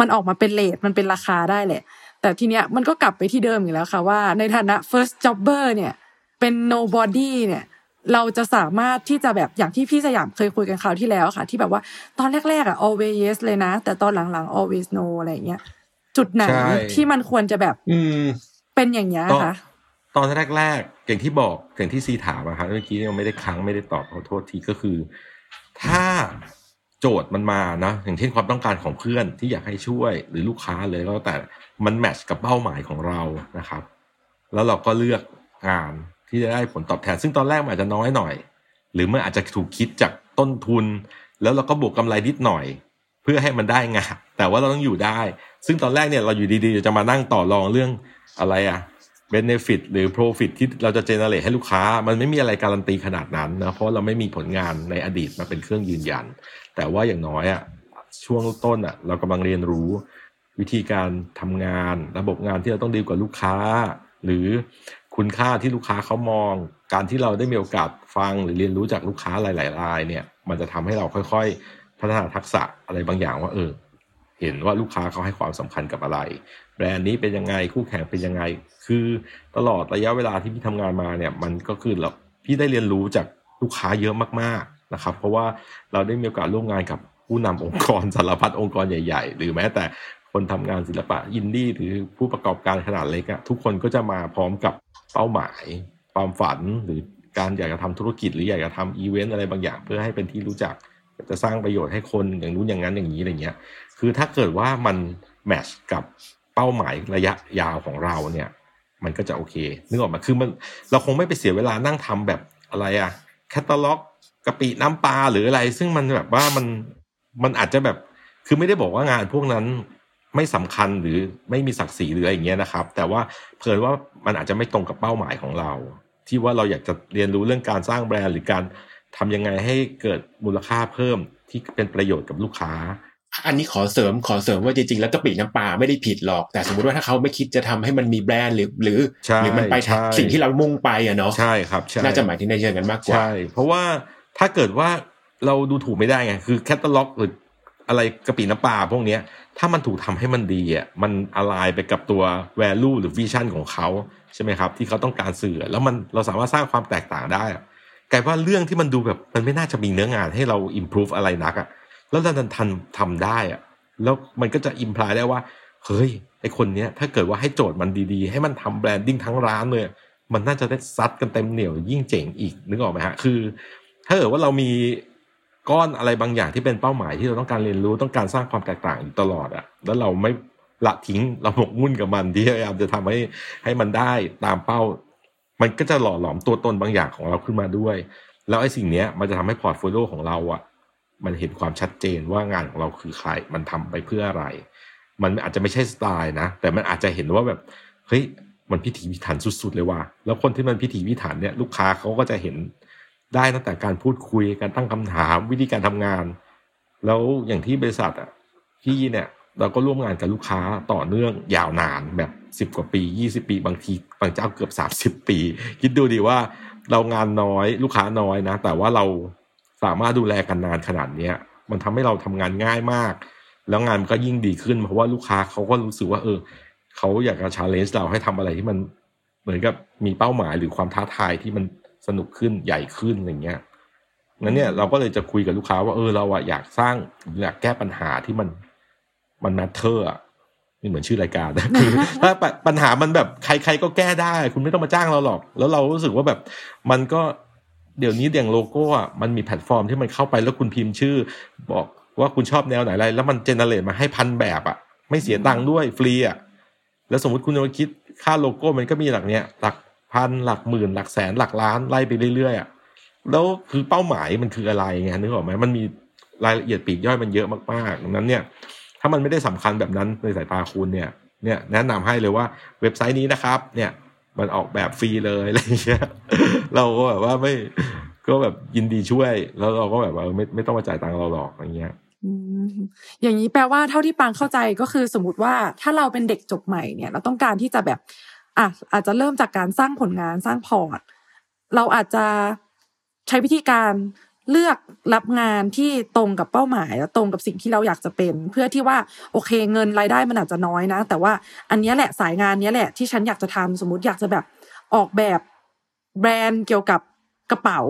มันออกมาเป็นเลทมันเป็นราคาได้แหละ แต่ทีเนี้ยมันก็กลับไปที่เดิมอีกแล้วค่ะว่าในฐานะ first jobber เนี่ย เป็น nobody เนี่ยเราจะสามารถที่จะแบบอย่างที่พี่สยามเคยคุยกันคราวที่แล้วค่ะ ที่แบบว่าตอนแรกๆอะ always yes เลยนะ แต่ตอนหลังๆ always no อะไรอย่างเงี้ยจุดไหนใช่ที่มันควรจะแบบ อืมเป็นอย่างเงี้ยตอนค่ะ ตอนแรกๆอย่างที่บอกอย่างที่ซีถามอะครับเมื่อกี้ยังไม่ได้ค้างไม่ได้ตอบขอโทษทีก็คือ ถ้าโจทย์มันมานะอย่างเช่นความต้องการของเพื่อนที่อยากให้ช่วยหรือลูกค้าเลยก็แล้วแต่มันแมทช์กับเป้าหมายของเรานะครับ แล้วเราก็เลือกงาน ที่จะได้ผลตอบแทน ซึ่งตอนแรกมันอาจจะน้อยหน่อย หรือมันอาจจะถูกคิดจากต้นทุน แล้วเราก็บวกกำไรนิดหน่อย เพื่อให้มันได้งานแต่ว่าเราต้องอยู่ได้ ซึ่งตอนแรกเนี่ยเราอยู่ดีๆจะมานั่งต่อรองเรื่องอะไรอะเบนฟิตหรือ Profit ที่เราจะเจเนเรตให้ลูกค้า มันไม่มีอะไรการันตีขนาดนั้นนะเพราะเราไม่มีผลงานในอดีตมาเป็นเครื่องยืนยัน แต่ว่าอย่างน้อยอะช่วงต้นอะเรากำลังเรียนรู้ วิธีการทำงาน ระบบงานที่เราต้องดีลกับลูกค้า หรือ คุณค่าที่ลูกค้าเขามอง การที่เราได้มีโอกาสฟังหรือเรียนรู้จากลูกค้าหลายๆรายเนี่ย มันจะทำให้เราค่อยๆ พัฒนาทักษะอะไรบางอย่างว่าเออ เห็นว่าลูกค้าเขาให้ความสำคัญกับอะไร แบรนด์นี้เป็นยังไงคู่แข่งเป็นยังไง คือตลอดระยะเวลาที่พี่ทำงานมาเนี่ย มันก็คือเราพี่ได้เรียนรู้จากลูกค้าเยอะมากๆนะครับ เพราะว่าเราได้มีโอกาสร่วมงานกับผู้นำองค์กรสารพัดองค์กรใหญ่ ๆ หรือแม้แต่คนทำงานศิลปะยินดี้หรือผู้ประกอบการขนาดเล็กอะทุกคนก็จะมาพร้อมกับ เป้าหมาย ความฝันหรือการอยากจะทำธุรกิจ หรืออยากจะทำอีเวนต์อะไรบางอย่างเพื่อให้เป็นที่รู้จักจะสร้างประโยชน์ให้คนอย่างนู้นอย่างนั้นอย่างนี้อะไรเงี้ย คือถ้าเกิดว่ามันแมชกับเป้าหมายระยะยาวของเราเนี่ย มันก็จะโอเคนึกออกมาคือมันเราคงไม่ไปเสียเวลานั่งทำแบบอะไรอะแคตตาล็อกกะปิน้ำปลาหรืออะไร ซึ่งมันแบบว่ามันมันอาจจะแบบคือไม่ได้บอกว่างานพวกนั้น ไม่สำคัญหรือไม่มีศักดิ์ศรีหรืออะไรอย่างเงี้ยนะครับ แต่ว่าเพิ่นว่ามันอาจจะไม่ตรงกับเป้าหมายของเรา ที่ว่าเราอยากจะเรียนรู้เรื่องการสร้างแบรนด์หรือการทำยังไงให้เกิดมูลค่าเพิ่มที่เป็นประโยชน์กับลูกค้า อันนี้ขอเสริมขอเสริมว่าจริงๆแล้วกะปิน้ำปลาไม่ได้ผิดหรอก แต่สมมติว่าถ้าเขาไม่คิดจะทำให้มันมีแบรนด์หรือหรือใช่หรือมันไปใช่สิ่งที่เรามุ่งไปอะเนาะใช่ครับใช่น่าจะหมายถึงในเชิงกันมากกว่าใช่เพราะว่าถ้าเกิดว่าเราดูถูกไม่ได้ไงคือแคตตาล็อกหรือ อะไรกะปิน้ำปลาพวกนี้ถ้ามันถูกทำให้มันดีอะมันอะไรไปกับตัว value หรือ vision ของเขาใช่ไหมครับ ที่เขาต้องการสื่อแล้วมันเราสามารถสร้างความแตกต่างได้กลายว่าเรื่องที่มันดูแบบมันไม่น่าจะมีเนื้องานให้เรา improve อะไรนักอะแล้วดันทันทำได้อะแล้วมันก็จะ imply ได้ว่า เฮ้ยไอ้คนเนี้ยถ้าเกิดว่าให้โจทย์มันดีๆ ให้มันทำ branding ทั้งร้านเลยมันน่าจะได้ซัดกันเต็มเหนียวยิ่งเจ๋งอีกนึกออกไหมฮะคือถ้าเกิดว่าเรามี ก้อนอะไรบางอย่างที่เป็นเป้าหมายที่เราต้องการเรียนรู้ต้องการสร้างความแตกต่างอยู่ตลอดอะแล้วเราไม่ละทิ้งเราหมกมุ่นกับมันที่พยายามจะทำให้ให้มันได้ตามเป้า มันก็จะหล่อหลอมตัวตนบางอย่างของเราขึ้นมาด้วย แล้วไอ้สิ่งเนี้ยมันจะทำให้ portfolio ของเราอะมันเห็นความชัดเจนว่างานของเราคือใคร มันทำไปเพื่ออะไร มันอาจจะไม่ใช่สไตล์นะ แต่มันอาจจะเห็นว่าแบบเฮ้ยมันพิถีพิถันสุด ๆ เลยว่ะแล้วคนที่มันพิถีพิถันเนี่ยลูกค้าเขาก็จะเห็น ได้ตั้งแต่การพูดคุยการตั้งคำถามวิธีการทำงาน แล้วอย่างที่บริษัทอะพี่เนี่ยเราก็ร่วมงานกับลูกค้าต่อเนื่องยาวนานแบบสิบกว่าปียี่สิบปีบางทีบางเจ้าเกือบสามสิบปี คิดดูดีว่าเรางานน้อยลูกค้าน้อยนะ แต่ว่าเราสามารถดูแลกันนานขนาดเนี้ย มันทำให้เราทำงานง่ายมาก แล้วงานมันก็ยิ่งดีขึ้น เพราะว่าลูกค้าเขาก็รู้สึกว่า เออเขาอยากจะ challenge เราให้ทำอะไรที่มันเหมือนกับมีเป้าหมายหรือความท้าทายที่มัน สนุกขึ้นใหญ่ขึ้นอย่างเงี้ยนั้นเนี่ยเราก็เลยจะคุยกับลูกค้าว่าเออเราอะอยากสร้างอยากแก้ปัญหาที่มันมัน matter อะนี่เหมือนชื่อรายการนะคือถ้าปะปัญหามันแบบใครๆก็แก้ได้ คุณไม่ต้องมาจ้างเราหรอก แล้วเรารู้สึกว่าแบบมันก็เดี๋ยวนี้อย่างโลโก้อะมันมีแพลตฟอร์มที่มันเข้าไปแล้วคุณพิมพ์ชื่อ บอกว่าคุณชอบแนวไหนอะไร แล้วมันเจเนเรตมาให้พันแบบอะไม่เสียตังค์ด้วยฟรีอะแล้วสมมติคุณจะมาคิดค่าโลโก้มันก็มีหลักเนี้ยหลัก พันหลักหมื่นหลักแสนหลักล้านไล่ไปเรื่อยๆอะแล้วคือเป้าหมายมันคืออะไรไงนึกออกไหมมันมีรายละเอียดปีกย่อยมันเยอะมากๆดังนั้นเนี่ย ถ้ามันไม่ได้สำคัญแบบนั้นในสายตาคุณเนี่ย เนี่ยแนะนำให้เลยว่าเว็บไซต์นี้นะครับ เนี่ยมันออกแบบฟรีเลยอะไรเงี้ยเราก็แบบว่าไม่ก็แบบยินดีช่วย แล้วเราก็แบบว่าไม่ไม่ต้องมาจ่ายตังค์เราหรอกอะไรเงี้ยอืมอย่างนี้แปลว่าเท่าที่ปางเข้าใจก็คือสมมติว่าถ้าเราเป็นเด็กจบใหม่เนี่ย เราต้องการที่จะแบบ อะอาจจะเริ่มจากการสร้างผลงานสร้างพอร์ต เราอาจจะใช้วิธีการเลือกรับงานที่ตรงกับเป้าหมายและตรงกับสิ่งที่เราอยากจะเป็น เพื่อที่ว่าโอเคเงินรายได้มันอาจจะน้อยนะ แต่ว่าอันนี้แหละสายงานนี้แหละที่ฉันอยากจะทำสมมติอยากจะแบบออกแบบแบรนด์เกี่ยวกับ กระเป๋า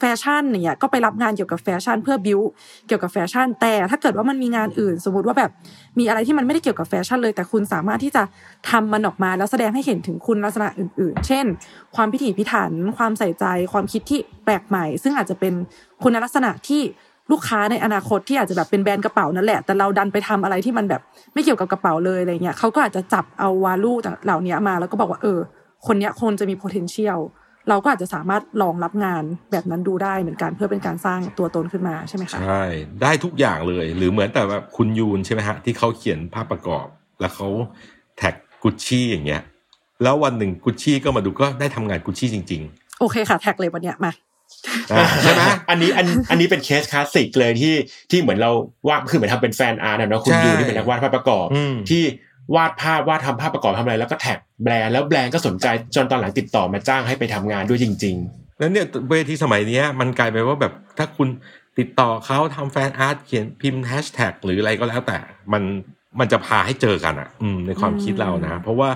แฟชั่นเนี่ยก็ไปรับงานเกี่ยวกับแฟชั่นเพื่อบิวเกี่ยวกับแฟชั่น แต่ถ้าเกิดว่ามันมีงานอื่น สมมติว่าแบบมีอะไรที่มันไม่ได้เกี่ยวกับแฟชั่นเลย แต่คุณสามารถที่จะทำมันออกมาแล้วแสดงให้เห็นถึงคุณลักษณะอื่น ๆ เช่น ความพิถีพิถัน ความใส่ใจ ความคิดที่แปลกใหม่ ซึ่งอาจจะเป็นคุณลักษณะที่ลูกค้าในอนาคตที่อาจจะแบบเป็นแบรนด์กระเป๋านั่นแหละ แต่เราดันไปทำอะไรที่มันแบบไม่เกี่ยวกับกระเป๋าเลยอะไรเงี้ยเขาก็อาจจะจับเอา valueเหล่านี้มาแล้วก็บอกว่าเออ คนเนี้ยคนเนี้ยจะมี potential เราก็อาจจะสามารถลองรับงานแบบนั้นดูได้เหมือนกันเพื่อเป็นการสร้างตัวตนขึ้นมาใช่ไหมคะใช่ได้ทุกอย่างเลย หรือเหมือนแต่แบบคุณยูนใช่ไหมฮะที่เขาเขียนภาพประกอบ แล้วเขา tag Gucci อย่างเงี้ย แล้ววันหนึ่งกุชชี่ก็มาดูก็ได้ทำงานกุชชี่จริงโอเคค่ะ tag เลยวันเนี้ยมาๆอ่าใช่ไหมอันนี้อันอันนี้เป็น case classic เลยที่ที่เหมือนเราวาดคือเหมือนทำเป็น fan art นะเนาะคุณใช่ยูที่เป็นนักวาดภาพประกอบอืมที่ วาดภาพวาดทำภาพประกอบทำอะไร แล้วก็ tag แบรนด์แล้วแบรนด์ก็สนใจจนตอนหลังติดต่อมาจ้างให้ไปทำงานด้วยจริง ๆ แล้วเนี่ยเวทีสมัยนี้มันกลายไปว่าแบบถ้าคุณติดต่อเขาทำ fan art เขียนพิมพ์แฮชแท็กหรืออะไรก็แล้วแต่ มันมันจะพาให้เจอกันอะในความคิดเรานะ เพราะว่า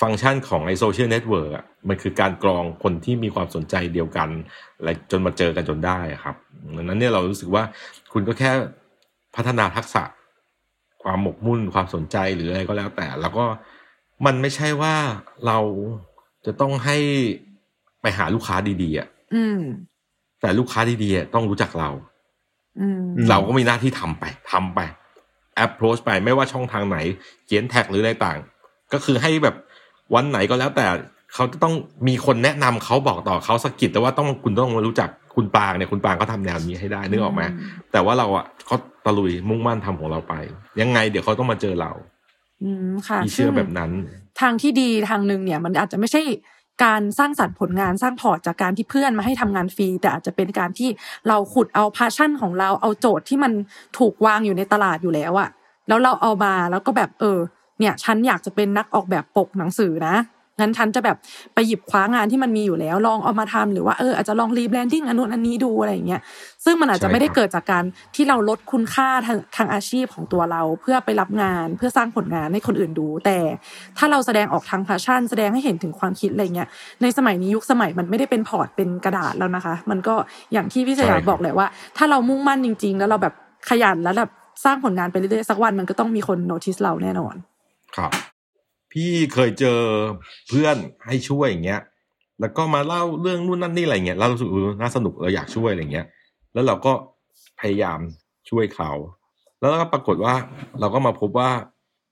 ฟังก์ชันของไอ้ social network มันคือการกรองคนที่มีความสนใจเดียวกัน และจนมาเจอกันจนได้ครับดังนั้นเนี่ยเรารู้สึกว่าคุณก็แค่พัฒนาทักษะ ความหมกมุ่นความสนใจหรืออะไรก็แล้วแต่ แล้วก็มันไม่ใช่ว่าเราจะต้องให้ไปหาลูกค้าดีๆอะอืมแต่ลูกค้าดีๆอะต้องรู้จักเราอืมอืมเราก็มีหน้าที่ทำไปทำไป approach ไปไม่ว่าช่องทางไหน เขียนแท็กหรืออะไรต่าง ก็คือให้แบบวันไหนก็แล้วแต่เขาจะต้องมีคนแนะนำเขาบอกต่อเขาสกกิดแต่ว่าต้องคุณต้องมารู้จักคุณปางเนี่ยคุณปางเขาทำแนวนี้ให้ได้นึกออกไหมแต่ว่าเราอะเขา ตะลุยมุ่งมั่นทำของเราไป ยังไงเดี๋ยวเขาต้องมาเจอเรา อืมค่ะพี่เชื่อซึ่งแบบนั้น ทางที่ดีทางหนึ่งเนี่ย มันอาจจะไม่ใช่การสร้างสรรค์ผลงานสร้างพอร์ตจากการที่เพื่อนมาให้ทำงานฟรี แต่อาจจะเป็นการที่เราขุดเอาพาชั่นของเราเอาโจทย์ที่มันถูกวางอยู่ในตลาดอยู่แล้วอะแล้วเราเอามาแล้วก็แบบเออ เนี่ย ฉันอยากจะเป็นนักออกแบบปกหนังสือนะ งั้นฉันจะแบบไปหยิบคว้างานที่มันมีอยู่แล้ว ลองเอามาทำหรือว่าเอออาจจะลอง rebranding อันนู้นอันนี้ดูอะไรอย่างเงี้ยซึ่งมันอาจจะไม่ได้เกิดจากการที่เราลดคุณค่าทางทางอาชีพของตัวเราเพื่อไปรับงานเพื่อสร้างผลงานให้คนอื่นดู แต่ถ้าเราแสดงออกทาง passion แสดงให้เห็นถึงความคิดอะไรเงี้ยในสมัยนี้ยุคสมัยมันไม่ได้เป็น port เป็นกระดาษแล้วนะคะ มันก็อย่างที่พี่สยามบอกแหละว่า ถ้าเรามุ่งมั่นจริง ๆ แล้วเราแบบขยันแล้วแบบสร้างผลงานไปเรื่อยๆสักวันมันก็ต้องมีคน notice เราแน่นอน ครับ พี่เคยเจอเพื่อนให้ช่วยอย่างเงี้ย แล้วก็มาเล่าเรื่องนู่นนั่นนี่อะไรเงี้ยเรารู้สึกเออน่าสนุกเราอยากช่วยอะไรเงี้ย แล้วเราก็พยายามช่วยเขา แล้วก็ปรากฏว่า เราก็มาพบว่า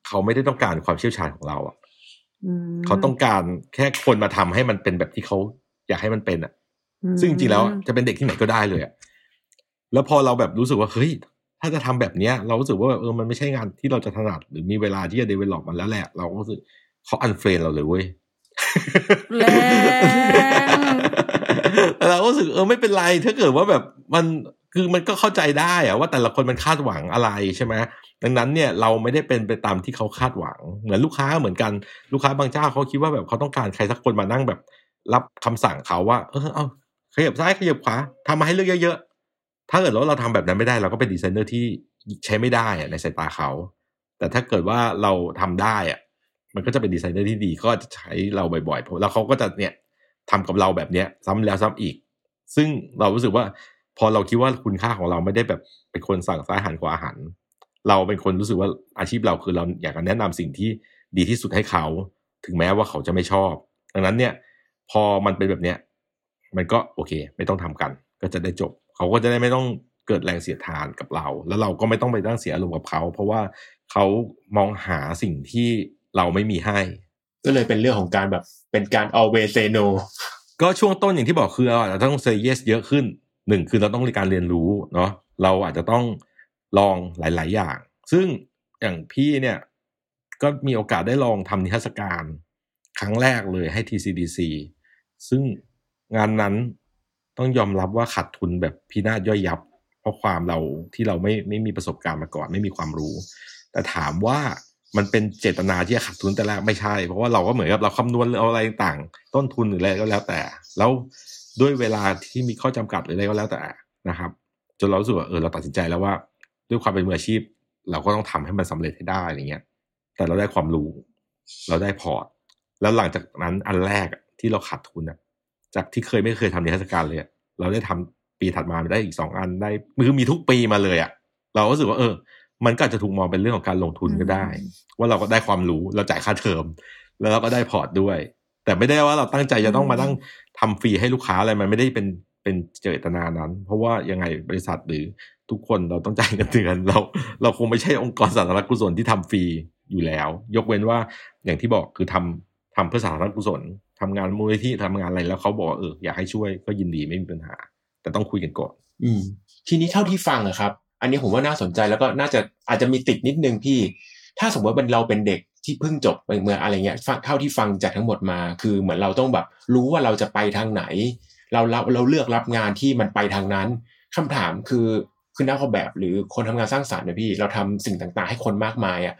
เขาไม่ได้ต้องการความเชี่ยวชาญของเราอะอืมเขาต้องการแค่คนมาทำให้มันเป็นแบบที่เขาอยากให้มันเป็นอะอืมซึ่งจริงๆแล้วจะเป็นเด็กที่ไหนก็ได้เลยอะแล้วพอเราแบบรู้สึกว่าเฮ้ย ถ้าจะทำแบบเนี้ย เรารู้สึกว่าแบบเออมันไม่ใช่งานที่เราจะถนัดหรือมีเวลาที่จะเดเวล็อปมันแล้วแหละ เราก็รู้สึกเขาอันเฟรนเราเลยเว้ยแรงแต่เราก็รู้สึกเออไม่เป็นไร ถ้าเกิดว่าแบบมันคือมันก็เข้าใจได้อะว่าแต่ละคนมันคาดหวังอะไรใช่ไหมดังนั้นเนี่ยเราไม่ได้เป็นไปตามที่เขาคาดหวัง เหมือนลูกค้าเหมือนกันลูกค้าบางเจ้าเขาคิดว่าแบบเขาต้องการใครสักคนมานั่งแบบ รับคำสั่งเขาว่า เออเอาขยับซ้ายขยับขวาทำมาให้เลือกเยอะๆ ถ้าเกิดว่าเราทำแบบนั้นไม่ได้ เราก็เป็นดีไซเนอร์ที่ใช้ไม่ได้ในสายตาเขา แต่ถ้าเกิดว่าเราทำได้อะมันก็จะเป็นดีไซเนอร์ที่ดีก็จะใช้เราบ่อยๆเพราะแล้วเขาก็จะเนี่ยทำกับเราแบบเนี้ย ซ้ำแล้วซ้ำอีก ซึ่งเรารู้สึกว่า พอเราคิดว่าคุณค่าของเราไม่ได้แบบเป็นคนสั่งซ้ายหันขวาหัน เราเป็นคนรู้สึกว่าอาชีพเราคือเราอยากจะแนะนำสิ่งที่ดีที่สุดให้เขา ถึงแม้ว่าเขาจะไม่ชอบ ดังนั้นเนี่ย พอมันเป็นแบบเนี้ยมันก็โอเค ไม่ต้องทำกัน ก็จะได้จบ เขาก็จะได้ไม่ต้องเกิดแรงเสียดทานกับเรา แล้วเราก็ไม่ต้องไปตั้งเสียอารมณ์กับเขา เพราะว่าเขามองหาสิ่งที่เราไม่มีให้ๆก็เลยเป็นเรื่องของการแบบเป็นการ always say no ก็ช่วงต้นอย่างที่บอกคือเราอาจจะต้อง say yes เยอะขึ้นหนึ่งคือเราต้องมีการเรียนรู้เนาะเราอาจจะต้องลองหลาย ๆ อย่าง ซึ่งอย่างพี่เนี่ยก็มีโอกาสได้ลองทำนิทรรศการ ครั้งแรกเลยให้ TCDC ซึ่งงานนั้น ต้องยอมรับว่าขาดทุนแบบพินาศย่อยยับ เพราะความเราที่เราไม่ไม่มีประสบการณ์มาก่อนไม่มีความรู้ แต่ถามว่ามันเป็นเจตนาที่จะขาดทุนแต่แรกไม่ใช่ เพราะว่าเราก็เหมือนกับเราคำนวณเอาอะไรต่างต้นทุนหรืออะไรก็แล้วแต่ แล้วด้วยเวลาที่มีข้อจำกัดหรืออะไรก็แล้วแต่นะครับ จนเรารู้สึกว่าเออเราตัดสินใจแล้วว่า ด้วยความเป็นมืออาชีพ เราก็ต้องทำให้มันสำเร็จให้ได้อะไรเงี้ย แต่เราได้ความรู้ เราได้ port แล้วหลังจากนั้นอันแรกที่เราขาดทุนอะ จากที่เคยไม่เคยทำนิทรรศการเลยอะเราได้ทำปีถัดมาได้อีกสองอันได้คือมีทุกปีมาเลยอะเราก็รู้สึกว่าเออ มันก็อาจจะถูกมองเป็นเรื่องของการลงทุนก็ได้ ว่าเราก็ได้ความรู้เราจ่ายค่าเทอม แล้วเราก็ได้ port ด้วย แต่ไม่ได้ว่าเราตั้งใจจะต้องมานั่งทำฟรีให้ลูกค้าอะไรมันไม่ได้เป็นเป็นเจตนานั้น เพราะว่ายังไงบริษัทหรือทุกคนเราต้องจ่ายเงินเดือนเรา เราคงไม่ใช่องค์กรสาธารณกุศลที่ทำฟรีอยู่แล้ว ยกเว้นว่าอย่างที่บอกคือทำทำเพื่อสาธารณกุศล ทำงานมูลนิธิทำงานอะไรแล้วเขาบอกว่าเอออยากให้ช่วยก็ยินดีไม่มีปัญหา แต่ต้องคุยกันก่อน อืม ทีนี้เท่าที่ฟังอะครับ อันนี้ผมว่าน่าสนใจแล้วก็น่าจะอาจจะมีติดนิดนึงพี่ ถ้าสมมติว่าเป็นเราเป็นเด็กที่เพิ่งจบเมื่ออะไรเงี้ยฟังเท่าที่ฟังจากทั้งหมดมา คือเหมือนเราต้องแบบ รู้ว่าเราจะไปทางไหน เราเราเราเลือกรับงานที่มันไปทางนั้นคำถามคือคือนักออกแบบหรือคนทำงานสร้างสรรค์นะพี่ เราทำสิ่งต่างๆ ให้คนมากมายอะ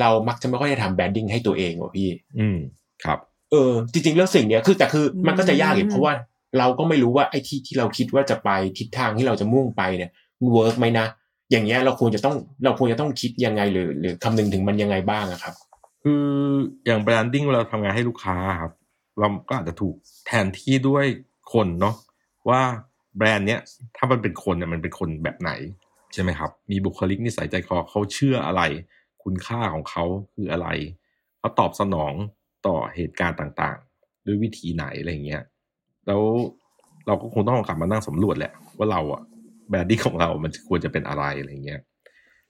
เรามักจะไม่ค่อยได้ทำ branding ให้ตัวเองว่ะพี่ อืมครับ เออจริง ๆ แล้วสิ่งเนี้ยคือแต่คือมันก็จะยากอีอืกมเพราะว่าเราก็ไม่รู้ว่าไอ้ที่ที่เราคิดว่าจะไปทิศทางที่เราจะมุ่งไปเนี่ย work ไหมนะอย่างเงี้ยเราควรจะต้องเราควรจะต้องคิดยังไงหรือ หรือคำนึงถึงมันยังไงบ้างอะครับ คืออย่าง branding เวลาทำงานให้ลูกค้าครับ เราก็อาจจะถูกแทนที่ด้วยคนเนาะว่าแบรนด์เนี้ยถ้ามันเป็นคนเนี่ยมันเป็นคนแบบไหนใช่ไหมครับ มีบุคลิกนิสัยใจคอเขาเชื่ออะไร คุณค่าของเขาคืออะไรเขาตอบสนอง ต่อเหตุการณ์ต่างๆ ด้วยวิธีไหนอะไรเงี้ยแล้วเราก็คงต้องกลับมานั่งสำรวจแหละ ว่าเราอะ branding ของเรามันควรจะเป็นอะไรอะไรเงี้ย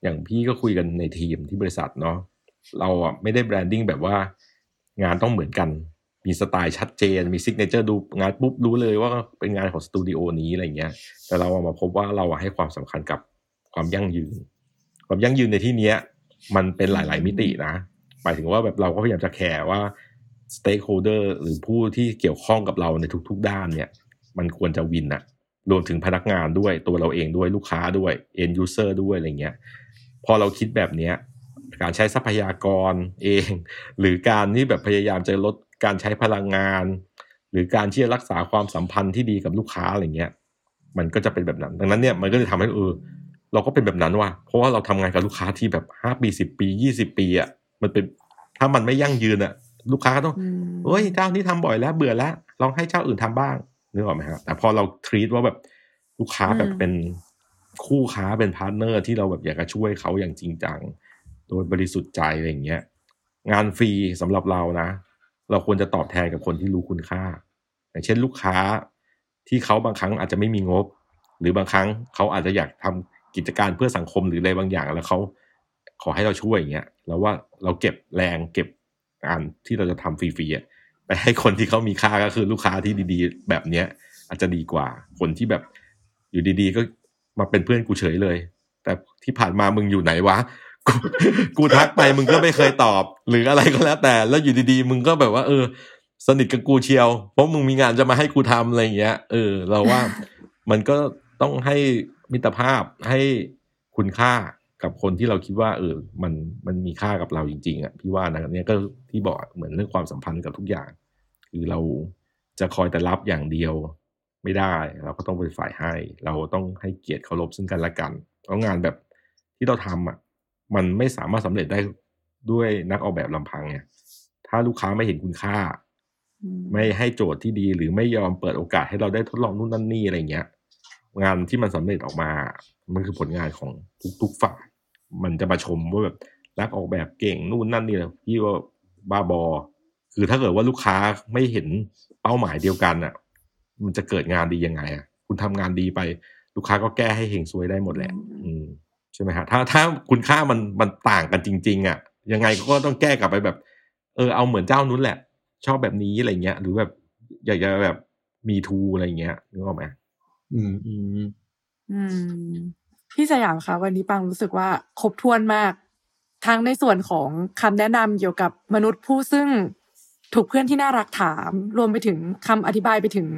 อย่างพี่ก็คุยกันในทีมที่บริษัทเนาะเราอะไม่ได้ branding แบบว่างานต้องเหมือนกัน มีสไตล์ชัดเจน มี signature ดูงานปุ๊บรู้เลยว่าเป็นงานของสตูดิโอนี้อะไรเงี้ย แต่เราอะมาพบว่าเราอะให้ความสำคัญกับความยั่งยืน ความยั่งยืนในที่เนี้ย มันเป็นหลาย ๆ มิตินะ หมายถึงว่าแบบเราก็พยายามจะ care ว่า stakeholder หรือผู้ที่เกี่ยวข้องกับเราในทุก ๆ ด้านเนี่ย มันควรจะ win อะรวมถึงพนักงานด้วยตัวเราเองด้วยลูกค้าด้วย end user ด้วยอะไรเงี้ย พอเราคิดแบบเนี้ยการใช้ทรัพยากรเอง หรือการที่แบบพยายามจะลดการใช้พลังงาน หรือการที่จะรักษาความสัมพันธ์ที่ดีกับลูกค้าอะไรเงี้ย มันก็จะเป็นแบบนั้น ดังนั้นเนี่ยมันก็เลยทำให้เออเราก็เป็นแบบนั้นว่ะเพราะว่าเราทำงานกับลูกค้าที่แบบห้าปีสิบปียี่สิบปีอะ มันเป็นถ้ามันไม่ยั่งยืนอะลูกค้าก็ต้องอืมเฮ้ยเจ้านี้ทำบ่อยแล้วเบื่อแล้วลองให้เจ้าอื่นทำบ้างนึกออกไหมครับแต่พอเรา treat ว่าแบบลูกค้าแบบอืมเป็นคู่ค้าเป็น partner ที่เราแบบอยากจะช่วยเขาอย่างจริงจังโดยบริสุทธิ์ใจอะไรอย่างเงี้ย งานฟรีสำหรับเรานะ เราควรจะตอบแทนกับคนที่รู้คุณค่า อย่างเช่นลูกค้าที่เขาบางครั้งอาจจะไม่มีงบ หรือบางครั้งเขาอาจจะอยากทำกิจการเพื่อสังคมหรืออะไรบางอย่างแล้วเขา ขอให้เราช่วยอย่างเงี้ยแล้วว่าเราเก็บแรงเก็บงานที่เราจะทำฟรีๆไปให้คนที่เขามีค่าก็คือลูกค้าที่ดีๆ แบบเนี้ย อาจจะดีกว่าคนที่แบบอยู่ดีๆ ก็มาเป็นเพื่อนกูเฉยเลย แต่ที่ผ่านมามึงอยู่ไหนวะกูกูทักไปมึงก็ไม่เคยตอบ หรืออะไรก็แล้วแต่ แล้วอยู่ดีๆ มึงก็แบบว่า เออ สนิทกับกูเชียว เพราะมึงมีงานจะมาให้กูทำอะไรอย่างเงี้ยเออ เราว่ามันก็ต้องให้มิตรภาพให้คุณค่า กับคนที่เราคิดว่าเออมันมันมีค่ากับเราจริงๆอะพี่ว่านะเนี่ยก็ที่บอกเหมือนเรื่องความสัมพันธ์กับทุกอย่าง คือเราจะคอยแต่รับอย่างเดียวไม่ได้ เราก็ต้องเป็นฝ่ายให้ เราต้องให้เกียรติเคารพซึ่งกันและกันเพราะงานแบบที่เราทำอะมันไม่สามารถสำเร็จได้ด้วยนักออกแบบลำพังไงถ้าลูกค้าไม่เห็นคุณค่าอืมไม่ให้โจทย์ที่ดีหรือไม่ยอมเปิดโอกาสให้เราได้ทดลองนู่นนั่นนี่อะไรเงี้ย งานที่มันสำเร็จออกมา มันคือผลงานของทุกๆฝ่าย มันจะมาชมว่าแบบนักออกแบบเก่งนู่นนั่นนี่เลยพี่ว่าบ้าบอ คือถ้าเกิดว่าลูกค้าไม่เห็นเป้าหมายเดียวกันอะ มันจะเกิดงานดียังไงอะคุณทำงานดีไป ลูกค้าก็แก้ให้เฮงซวยได้หมดแหละอืมใช่ไหมฮะถ้าถ้าคุณค่ามันมันต่างกันจริง ๆ อะ ยังไงก็ต้องแก้กลับไปแบบ เออเอาเหมือนเจ้านู้นแหละ ชอบแบบนี้อะไรเงี้ย หรือแบบอยากจะแบบมีทูอะไรเงี้ยนึกออกไหมอืมอืมอืม พี่สยามคะวันนี้ปังรู้สึกว่าครบถ้วนมาก ทั้งในส่วนของคำแนะนำเกี่ยวกับมนุษย์ผู้ซึ่งถูกเพื่อนที่น่ารักถาม รวมไปถึงคำอธิบายไปถึง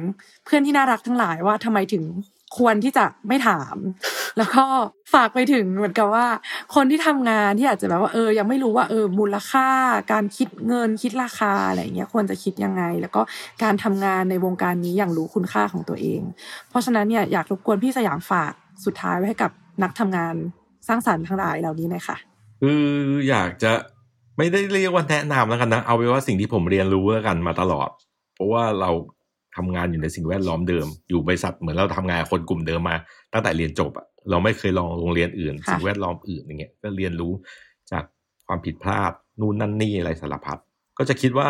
เพื่อนที่น่ารักทั้งหลายว่าทำไมถึงควรที่จะไม่ถาม แล้วก็ฝากไปถึงเหมือนกับว่า คนที่ทำงานที่อาจจะแบบว่าเออ ยังไม่รู้ว่าเออมูลค่า การคิดเงินคิดราคาอะไรเงี้ยควรจะคิดยังไง แล้วก็การทำงานในวงการนี้อย่างรู้คุณค่าของตัวเอง เพราะฉะนั้นเนี่ยอยากรบกวนพี่สยามฝากสุดท้ายไว้ให้กับ นักทำงานสร้างสรรค์ทั้งหลายเหล่านี้หน่อยค่ะคืออยากจะไม่ได้เรียกว่าแนะนำแล้วกันนะ เอาไว้ว่าสิ่งที่ผมเรียนรู้แล้วกันมาตลอด เพราะว่าเราทำงานอยู่ในสิ่งแวดล้อมเดิม อยู่บริษัทเหมือนเราทำงานกับคนกลุ่มเดิมมา ตั้งแต่เรียนจบอะเราไม่เคยลองโรงเรียนอื่นค่ะสิ่งแวดล้อมอื่นอย่างเงี้ยก็เรียนรู้จากความผิดพลาดนู่นนั่นนี่อะไรสารพัดก็จะคิดว่า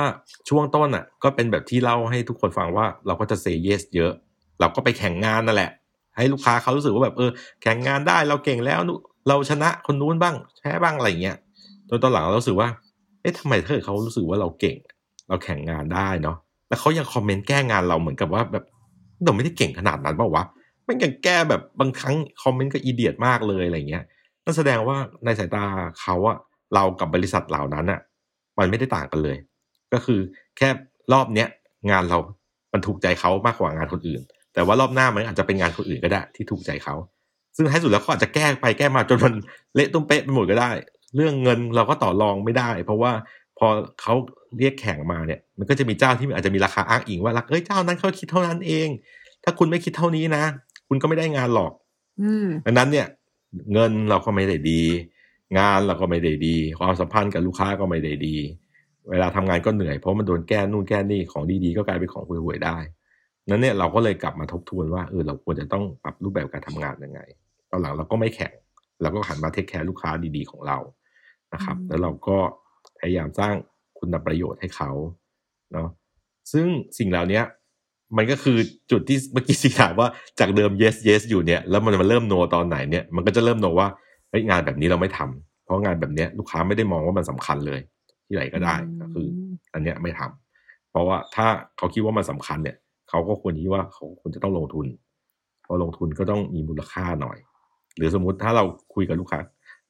ช่วงต้นอะก็เป็นแบบที่เล่าให้ทุกคนฟังว่าเราก็จะเซเยสเยอะ เราก็ไปแข่งงานนั่นแหละ ให้ลูกค้าเขารู้สึกว่าแบบเออแข่งงานได้เราเก่งแล้วนุเราชนะคนนู้นบ้างแพ้บ้างอะไรเงี้ยจนตอนหลังเรารู้สึกว่า เอ๊ะทำไมเกิดเขารู้สึกว่าเราเก่ง เราแข่งงานได้เนาะแล้วเขายังคอมเมนต์แก้งานเราเหมือนกับว่าแบบเราไม่ได้เก่งขนาดนั้นเปล่าวะไม่ยังแก้แบบบางครั้งคอมเมนต์ก็อีเดียดมากเลยอะไรเงี้ยนั่นแสดงว่าในสายตาเขาอะเรากับบริษัทเหล่านั้นอะมันไม่ได้ต่างกันเลย ก็คือแค่รอบเนี้ยงานเรามันถูกใจเขามากกว่างานคนอื่น แต่ว่ารอบหน้ามันอาจจะเป็นงานคนอื่นก็ได้ที่ถูกใจเขาซึ่งท้ายสุดแล้วเขาอาจจะแก้ไปแก้มาจนมันเละตุ้มเป๊ะไปหมดก็ได้ เรื่องเงินเราก็ต่อรองไม่ได้ เพราะว่าพอเขาเรียกแข่งมาเนี่ย มันก็จะมีเจ้าที่อาจจะมีราคาอ้างอิงว่าเอ้ยเจ้านั้นเขาคิดเท่านั้นเอง ถ้าคุณไม่คิดเท่านี้นะ คุณก็ไม่ได้งานหรอกอืมดังนั้นเนี่ย เงินเราก็ไม่ได้ดี งานเราก็ไม่ได้ดี ความสัมพันธ์กับลูกค้าก็ไม่ได้ดี เวลาทำงานก็เหนื่อยเพราะมันโดนแก้นู่นแก้นี่ของดีๆก็กลายเป็นของห่วยๆได้ นั้นเนี่ยเราก็เลยกลับมาทบทวนว่าเออเราควรจะต้องปรับรูปแบบการทำงานยังไงตอนหลังเราก็ไม่แข่งเราก็หันมาเทคแคร์ลูกค้าดีๆของเรานะครับอืมแล้วเราก็พยายามสร้างคุณประโยชน์ให้เขาเนาะซึ่งสิ่งเหล่าเนี้ยมันก็คือจุดที่เมื่อกี้สิถามว่าจากเดิม yes yes อยู่เนี่ยแล้วมันมาเริ่ม no ตอนไหนเนี่ยมันก็จะเริ่ม no ว่าเฮ้ยงานแบบนี้เราไม่ทำเพราะงานแบบเนี้ยลูกค้าไม่ได้มองว่ามันสำคัญเลย ที่ไหนก็ได้ก็คือ อันเนี้ยไม่ทำเพราะว่าถ้าเขาคิดว่ามันสำคัญเนี่ย เขาก็ควรคิดว่าเขาควรจะต้องลงทุนพอลงทุนก็ต้องมีมูลค่าหน่อย หรือสมมุติถ้าเราคุยกับลูกค้า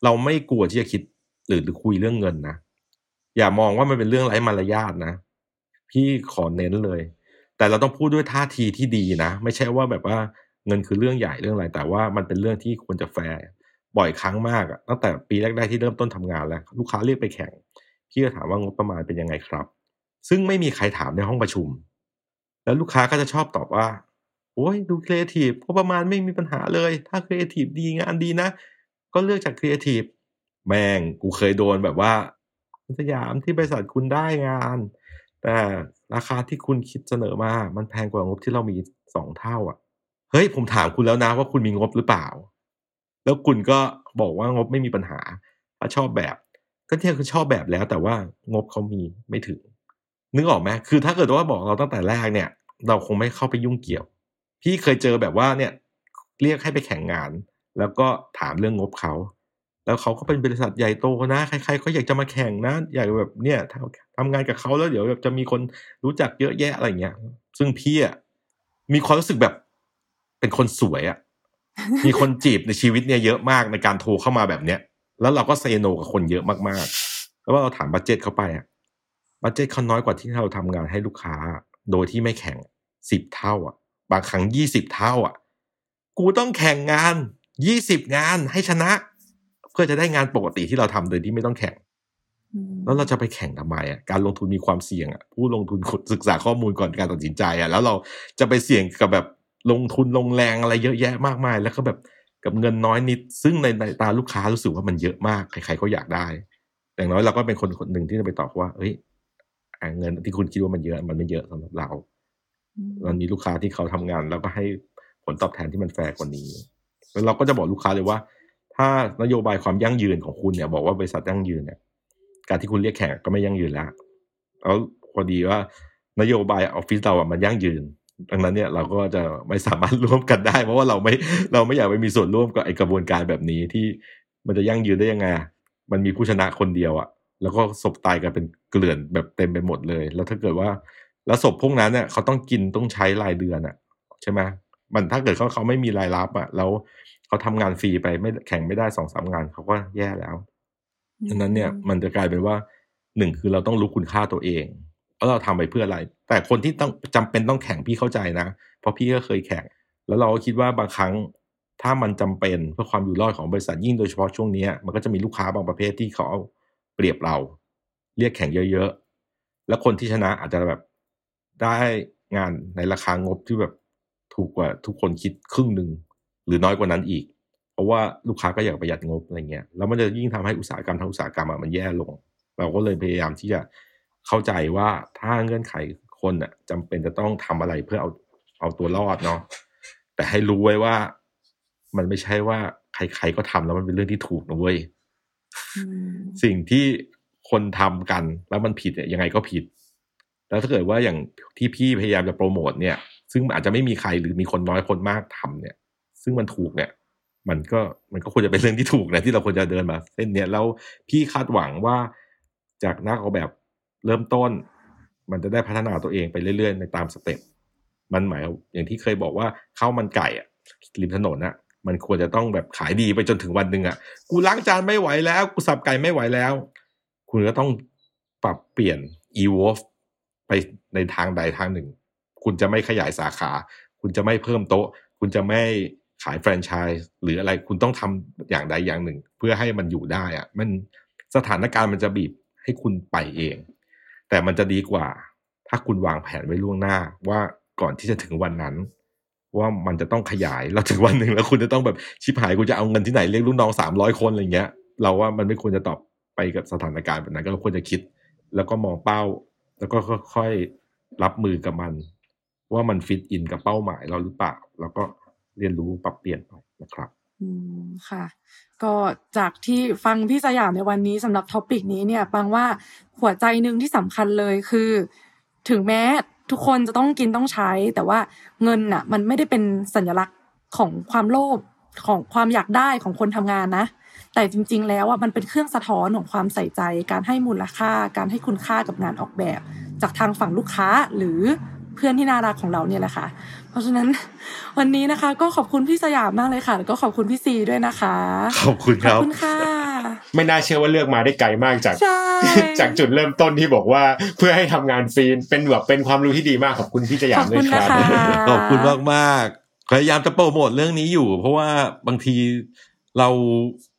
เราไม่กลัวที่จะคิดหรือหรือคุยเรื่องเงินนะ อย่ามองว่ามันเป็นเรื่องไร้มารยาทนะ พี่ขอเน้นเลย แต่เราต้องพูดด้วยท่าทีที่ดีนะ ไม่ใช่ว่าแบบว่าเงินคือเรื่องใหญ่เรื่องอะไร แต่ว่ามันเป็นเรื่องที่ควรจะแฟร์บ่อยครั้งมากอะตั้งแต่ปีแรกๆที่เริ่มต้นทำงานแล้ว ลูกค้าเรียกไปแข่ง พี่ก็ถามว่างบประมาณเป็นยังไงครับ ซึ่งไม่มีใครถามในห้องประชุม แล้วลูกค้าก็จะชอบตอบว่า โอ้ยดูครีเอทีฟงบประมาณไม่มีปัญหาเลย ถ้าครีเอทีฟดีงานดีนะ ก็เลือกจากครีเอทีฟแม่งกูเคยโดนแบบว่าสยามที่บริษัทคุณได้งาน แต่ราคาที่คุณคิดเสนอมา มันแพงกว่างบที่เรามีสองเท่าอะ เฮ้ยผมถามคุณแล้วนะว่าคุณมีงบหรือเปล่า แล้วคุณก็บอกว่างบไม่มีปัญหา ถ้าชอบแบบ ก็เนี่ยคือชอบแบบแล้วแต่ว่างบเขามีไม่ถึง นึกออกไหมคือถ้าเกิดว่าบอกเราตั้งแต่แรกเนี่ย เราคงไม่เข้าไปยุ่งเกี่ยว พี่เคยเจอแบบว่าเนี่ย เรียกให้ไปแข่งงาน แล้วก็ถามเรื่องงบเขา แล้วเขาก็เป็นบริษัทใหญ่โตนะ ใครๆก็อยากจะมาแข่งนะ อยากแบบเนี่ยทำงานกับเขาแล้วเดี๋ยวแบบจะมีคนรู้จักเยอะแยะอะไรเงี้ย ซึ่งพี่อะมีความรู้สึกแบบเป็นคนสวยอะมีคนจีบในชีวิตเนี่ยเยอะมากในการโทรเข้ามาแบบเนี้ย แล้วเราก็เซโนกับคนเยอะมากๆ แล้วว่าเราถามบัตเจ็ตเขาไปอะ บัตเจ็ตเขาน้อยกว่าที่เราทำงานให้ลูกค้า โดยที่ไม่แข่งสิบเท่าอะ บางครั้งยี่สิบเท่าอะ กูต้องแข่งงานยี่สิบงานให้ชนะ เพื่อจะได้งานปกติที่เราทำโดยที่ไม่ต้องแข่ง แล้วเราจะไปแข่งทำไมอะการลงทุนมีความเสี่ยงอะผู้ลงทุนศึกษาข้อมูลก่อนการตัดสินใจอะแล้วเราจะไปเสี่ยงกับแบบลงทุนลงแรงอะไรเยอะแยะมากมาย แล้วก็แบบกับเงินน้อยนิด ซึ่งในในตาลูกค้ารู้สึกว่ามันเยอะมากใครๆก็อยากได้อย่างน้อยเราก็เป็นคนคนหนึ่งที่จะไปตอบว่าเฮ้ย อะเงินที่คุณคิดว่ามันเยอะมันไม่เยอะสำหรับเรามันมีลูกค้าที่เขาทำงาน แล้วก็ให้ผลตอบแทนที่มันแฟร์กว่านี้ แล้วเราก็จะบอกลูกค้าเลยว่า ถ้านโยบายความยั่งยืนของคุณเนี่ย บอกว่าบริษัทยั่งยืนเนี่ย การที่คุณเรียกแข่งก็ไม่ยั่งยืนแล้วแล้วพอดีว่านโยบายออฟฟิศเราอะมันยั่งยืนดังนั้นเนี่ยเราก็จะไม่สามารถร่วมกันได้ เพราะว่าเราไม่เราไม่อยากไปมีส่วนร่วมกับไอ้กระบวนการแบบนี้ที่มันจะยั่งยืนได้ยังไงอะมันมีผู้ชนะคนเดียวอะ แล้วก็ศพตายกันเป็นเกลื่อนแบบเต็มไปหมดเลย แล้วถ้าเกิดว่า แล้วศพพวกนั้นเนี่ยเขาต้องกินต้องใช้รายเดือนอะ ใช่ไหมมันถ้าเกิดเขาเขาไม่มีรายรับอะ แล้วเขาทำงานฟรีไปไม่แข่งไม่ได้สองสามงานเขาก็แย่แล้วดังนั้นเนี่ยมันจะกลายเป็นว่าหนึ่งคือเราต้องรู้คุณค่าตัวเองว่าเราทำไปเพื่ออะไร แต่คนที่ต้องจำเป็นต้องแข่งพี่เข้าใจนะเพราะพี่ก็เคยแข่ง แล้วเราก็คิดว่าบางครั้งถ้ามันจำเป็นเพื่อความอยู่รอดของบริษัทยิ่งโดยเฉพาะช่วงเนี้ยมันก็จะมีลูกค้าบางประเภทที่เขา เปรียบเรา เรียกแข่งเยอะๆ แล้วคนที่ชนะอาจจะแบบได้งานในราคางบที่แบบถูกกว่าทุกคนคิดครึ่งหนึ่งหรือน้อยกว่านั้นอีก เพราะว่าลูกค้าก็อยากประหยัดงบอะไรเงี้ยแล้วมันจะยิ่งทำให้อุตสาหกรรมทั้งอุตสาหกรรมมันแย่ลง เราก็เลยพยายามที่จะเข้าใจว่าถ้าเงื่อนไขคนอะจำเป็นจะต้องทำอะไรเพื่อเอาเอาตัวรอดเนาะแต่ให้รู้ไว้ว่ามันไม่ใช่ว่าใครๆก็ทำแล้วมันเป็นเรื่องที่ถูกนะเว้ย สิ่งที่คนทำกันแล้วมันผิดเนี่ยยังไงก็ผิด แล้วถ้าเกิดว่าอย่างที่พี่พยายามจะโปรโมทเนี่ย ซึ่งอาจจะไม่มีใครหรือมีคนน้อยคนมากทำเนี่ย ซึ่งมันถูกเนี่ย มันก็มันก็ควรจะเป็นเรื่องที่ถูกนะที่เราควรจะเดินมาเส้นเนี้ยแล้วพี่คาดหวังว่าจากนักออกแบบเริ่มต้น มันจะได้พัฒนาตัวเองไปเรื่อยๆ ในตามสเต็ปมันหมายอย่างที่เคยบอกว่าข้าวมันไก่อะริมถนนอะ มันควรจะต้องแบบขายดีไปจนถึงวันหนึ่งอะกูล้างจานไม่ไหวแล้ว กูสับไก่ไม่ไหวแล้ว คุณก็ต้องปรับเปลี่ยน evolve ไปในทางใดทางหนึ่ง คุณจะไม่ขยายสาขา คุณจะไม่เพิ่มโต๊ะ คุณจะไม่ขายแฟรนไชส์หรืออะไรคุณต้องทำอย่างใดอย่างหนึ่ง เพื่อให้มันอยู่ได้อะมันสถานการณ์มันจะบีบให้คุณไปเอง แต่มันจะดีกว่า ถ้าคุณวางแผนไว้ล่วงหน้าว่าก่อนที่จะถึงวันนั้น ว่ามันจะต้องขยายแล้วถึงวันหนึ่งแล้วคุณจะต้องแบบชิบหายกูจะเอาเงินที่ไหนเรียกลูกน้องสามร้อยคนอะไรเงี้ย เราว่ามันไม่ควรจะตอบไปกับสถานการณ์แบบนั้นก็ควรจะคิด แล้วก็มองเป้า แล้วก็ค่อยๆรับมือกับมัน ว่ามันฟิตอินกับเป้าหมายเราหรือเปล่าแล้วก็เรียนรู้ปรับเปลี่ยนไปนะครับอืมค่ะ ก็จากที่ฟังพี่สยามในวันนี้สำหรับท็อปิกนี้เนี่ยปังว่าหัวใจหนึ่งที่สำคัญเลยคือ ถึงแม้ ทุกคนจะต้องกินต้องใช้ แต่ว่าเงินน่ะ มันไม่ได้เป็นสัญลักษณ์ของความโลภของความอยากได้ของคนทำงานนะ แต่จริง ๆ แล้วอะมันเป็นเครื่องสะท้อนของความใส่ใจ การให้มูลค่า การให้คุณค่ากับงานออกแบบ จากทางฝั่งลูกค้าหรือเพื่อนที่น่ารักของเราเนี่ยแหละค่ะ เพราะฉะนั้นวันนี้นะคะ ก็ขอบคุณพี่สยามมากเลยค่ะแล้วก็ขอบคุณพี่ซีด้วยนะคะ ขอบคุณคขอบรับคุณค่ะไม่น่าเชื่อว่าเลือกมาได้ไกลมากจากใช่จากจุดเริ่มต้นที่บอกว่าเพื่อให้ทำงานฟรีเป็นแบบเป็นความรู้ที่ดีมากขอบคุณพี่สยามด้วยครับขอบคุณนะคะขอบคุณมากมากๆพยายามจะโปรโมทเรื่องนี้อยู่ เพราะว่าบางทีเรา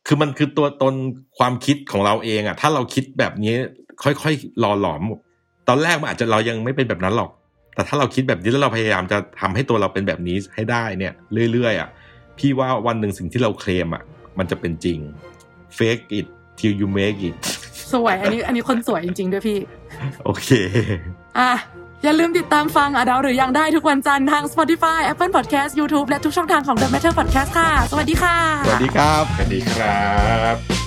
คือมันคือตัวตนความคิดของเราเองอะถ้าเราคิดแบบนี้ค่อยๆหล่อหลอม ตอนแรกมันอาจจะเรายังไม่เป็นแบบนั้นหรอก แต่ถ้าเราคิดแบบนี้แล้วเราพยายามจะทำให้ตัวเราเป็นแบบนี้ให้ได้เนี่ยเรื่อยๆอะพี่ว่าวันหนึ่งสิ่งที่เราเคลมอะมันจะเป็นจริง fake it till you make it สวยอันนี้อันนี้คนสวยจริง ๆ ด้วยพี่ โอเค อะ อย่าลืมติดตามฟังอดาวหรือยังได้ทุกวันจันทร์ทาง Spotify Apple Podcast YouTube และทุกช่องทางของ The Matter Podcast ค่ะ สวัสดีค่ะ สวัสดีครับ สวัสดีครับ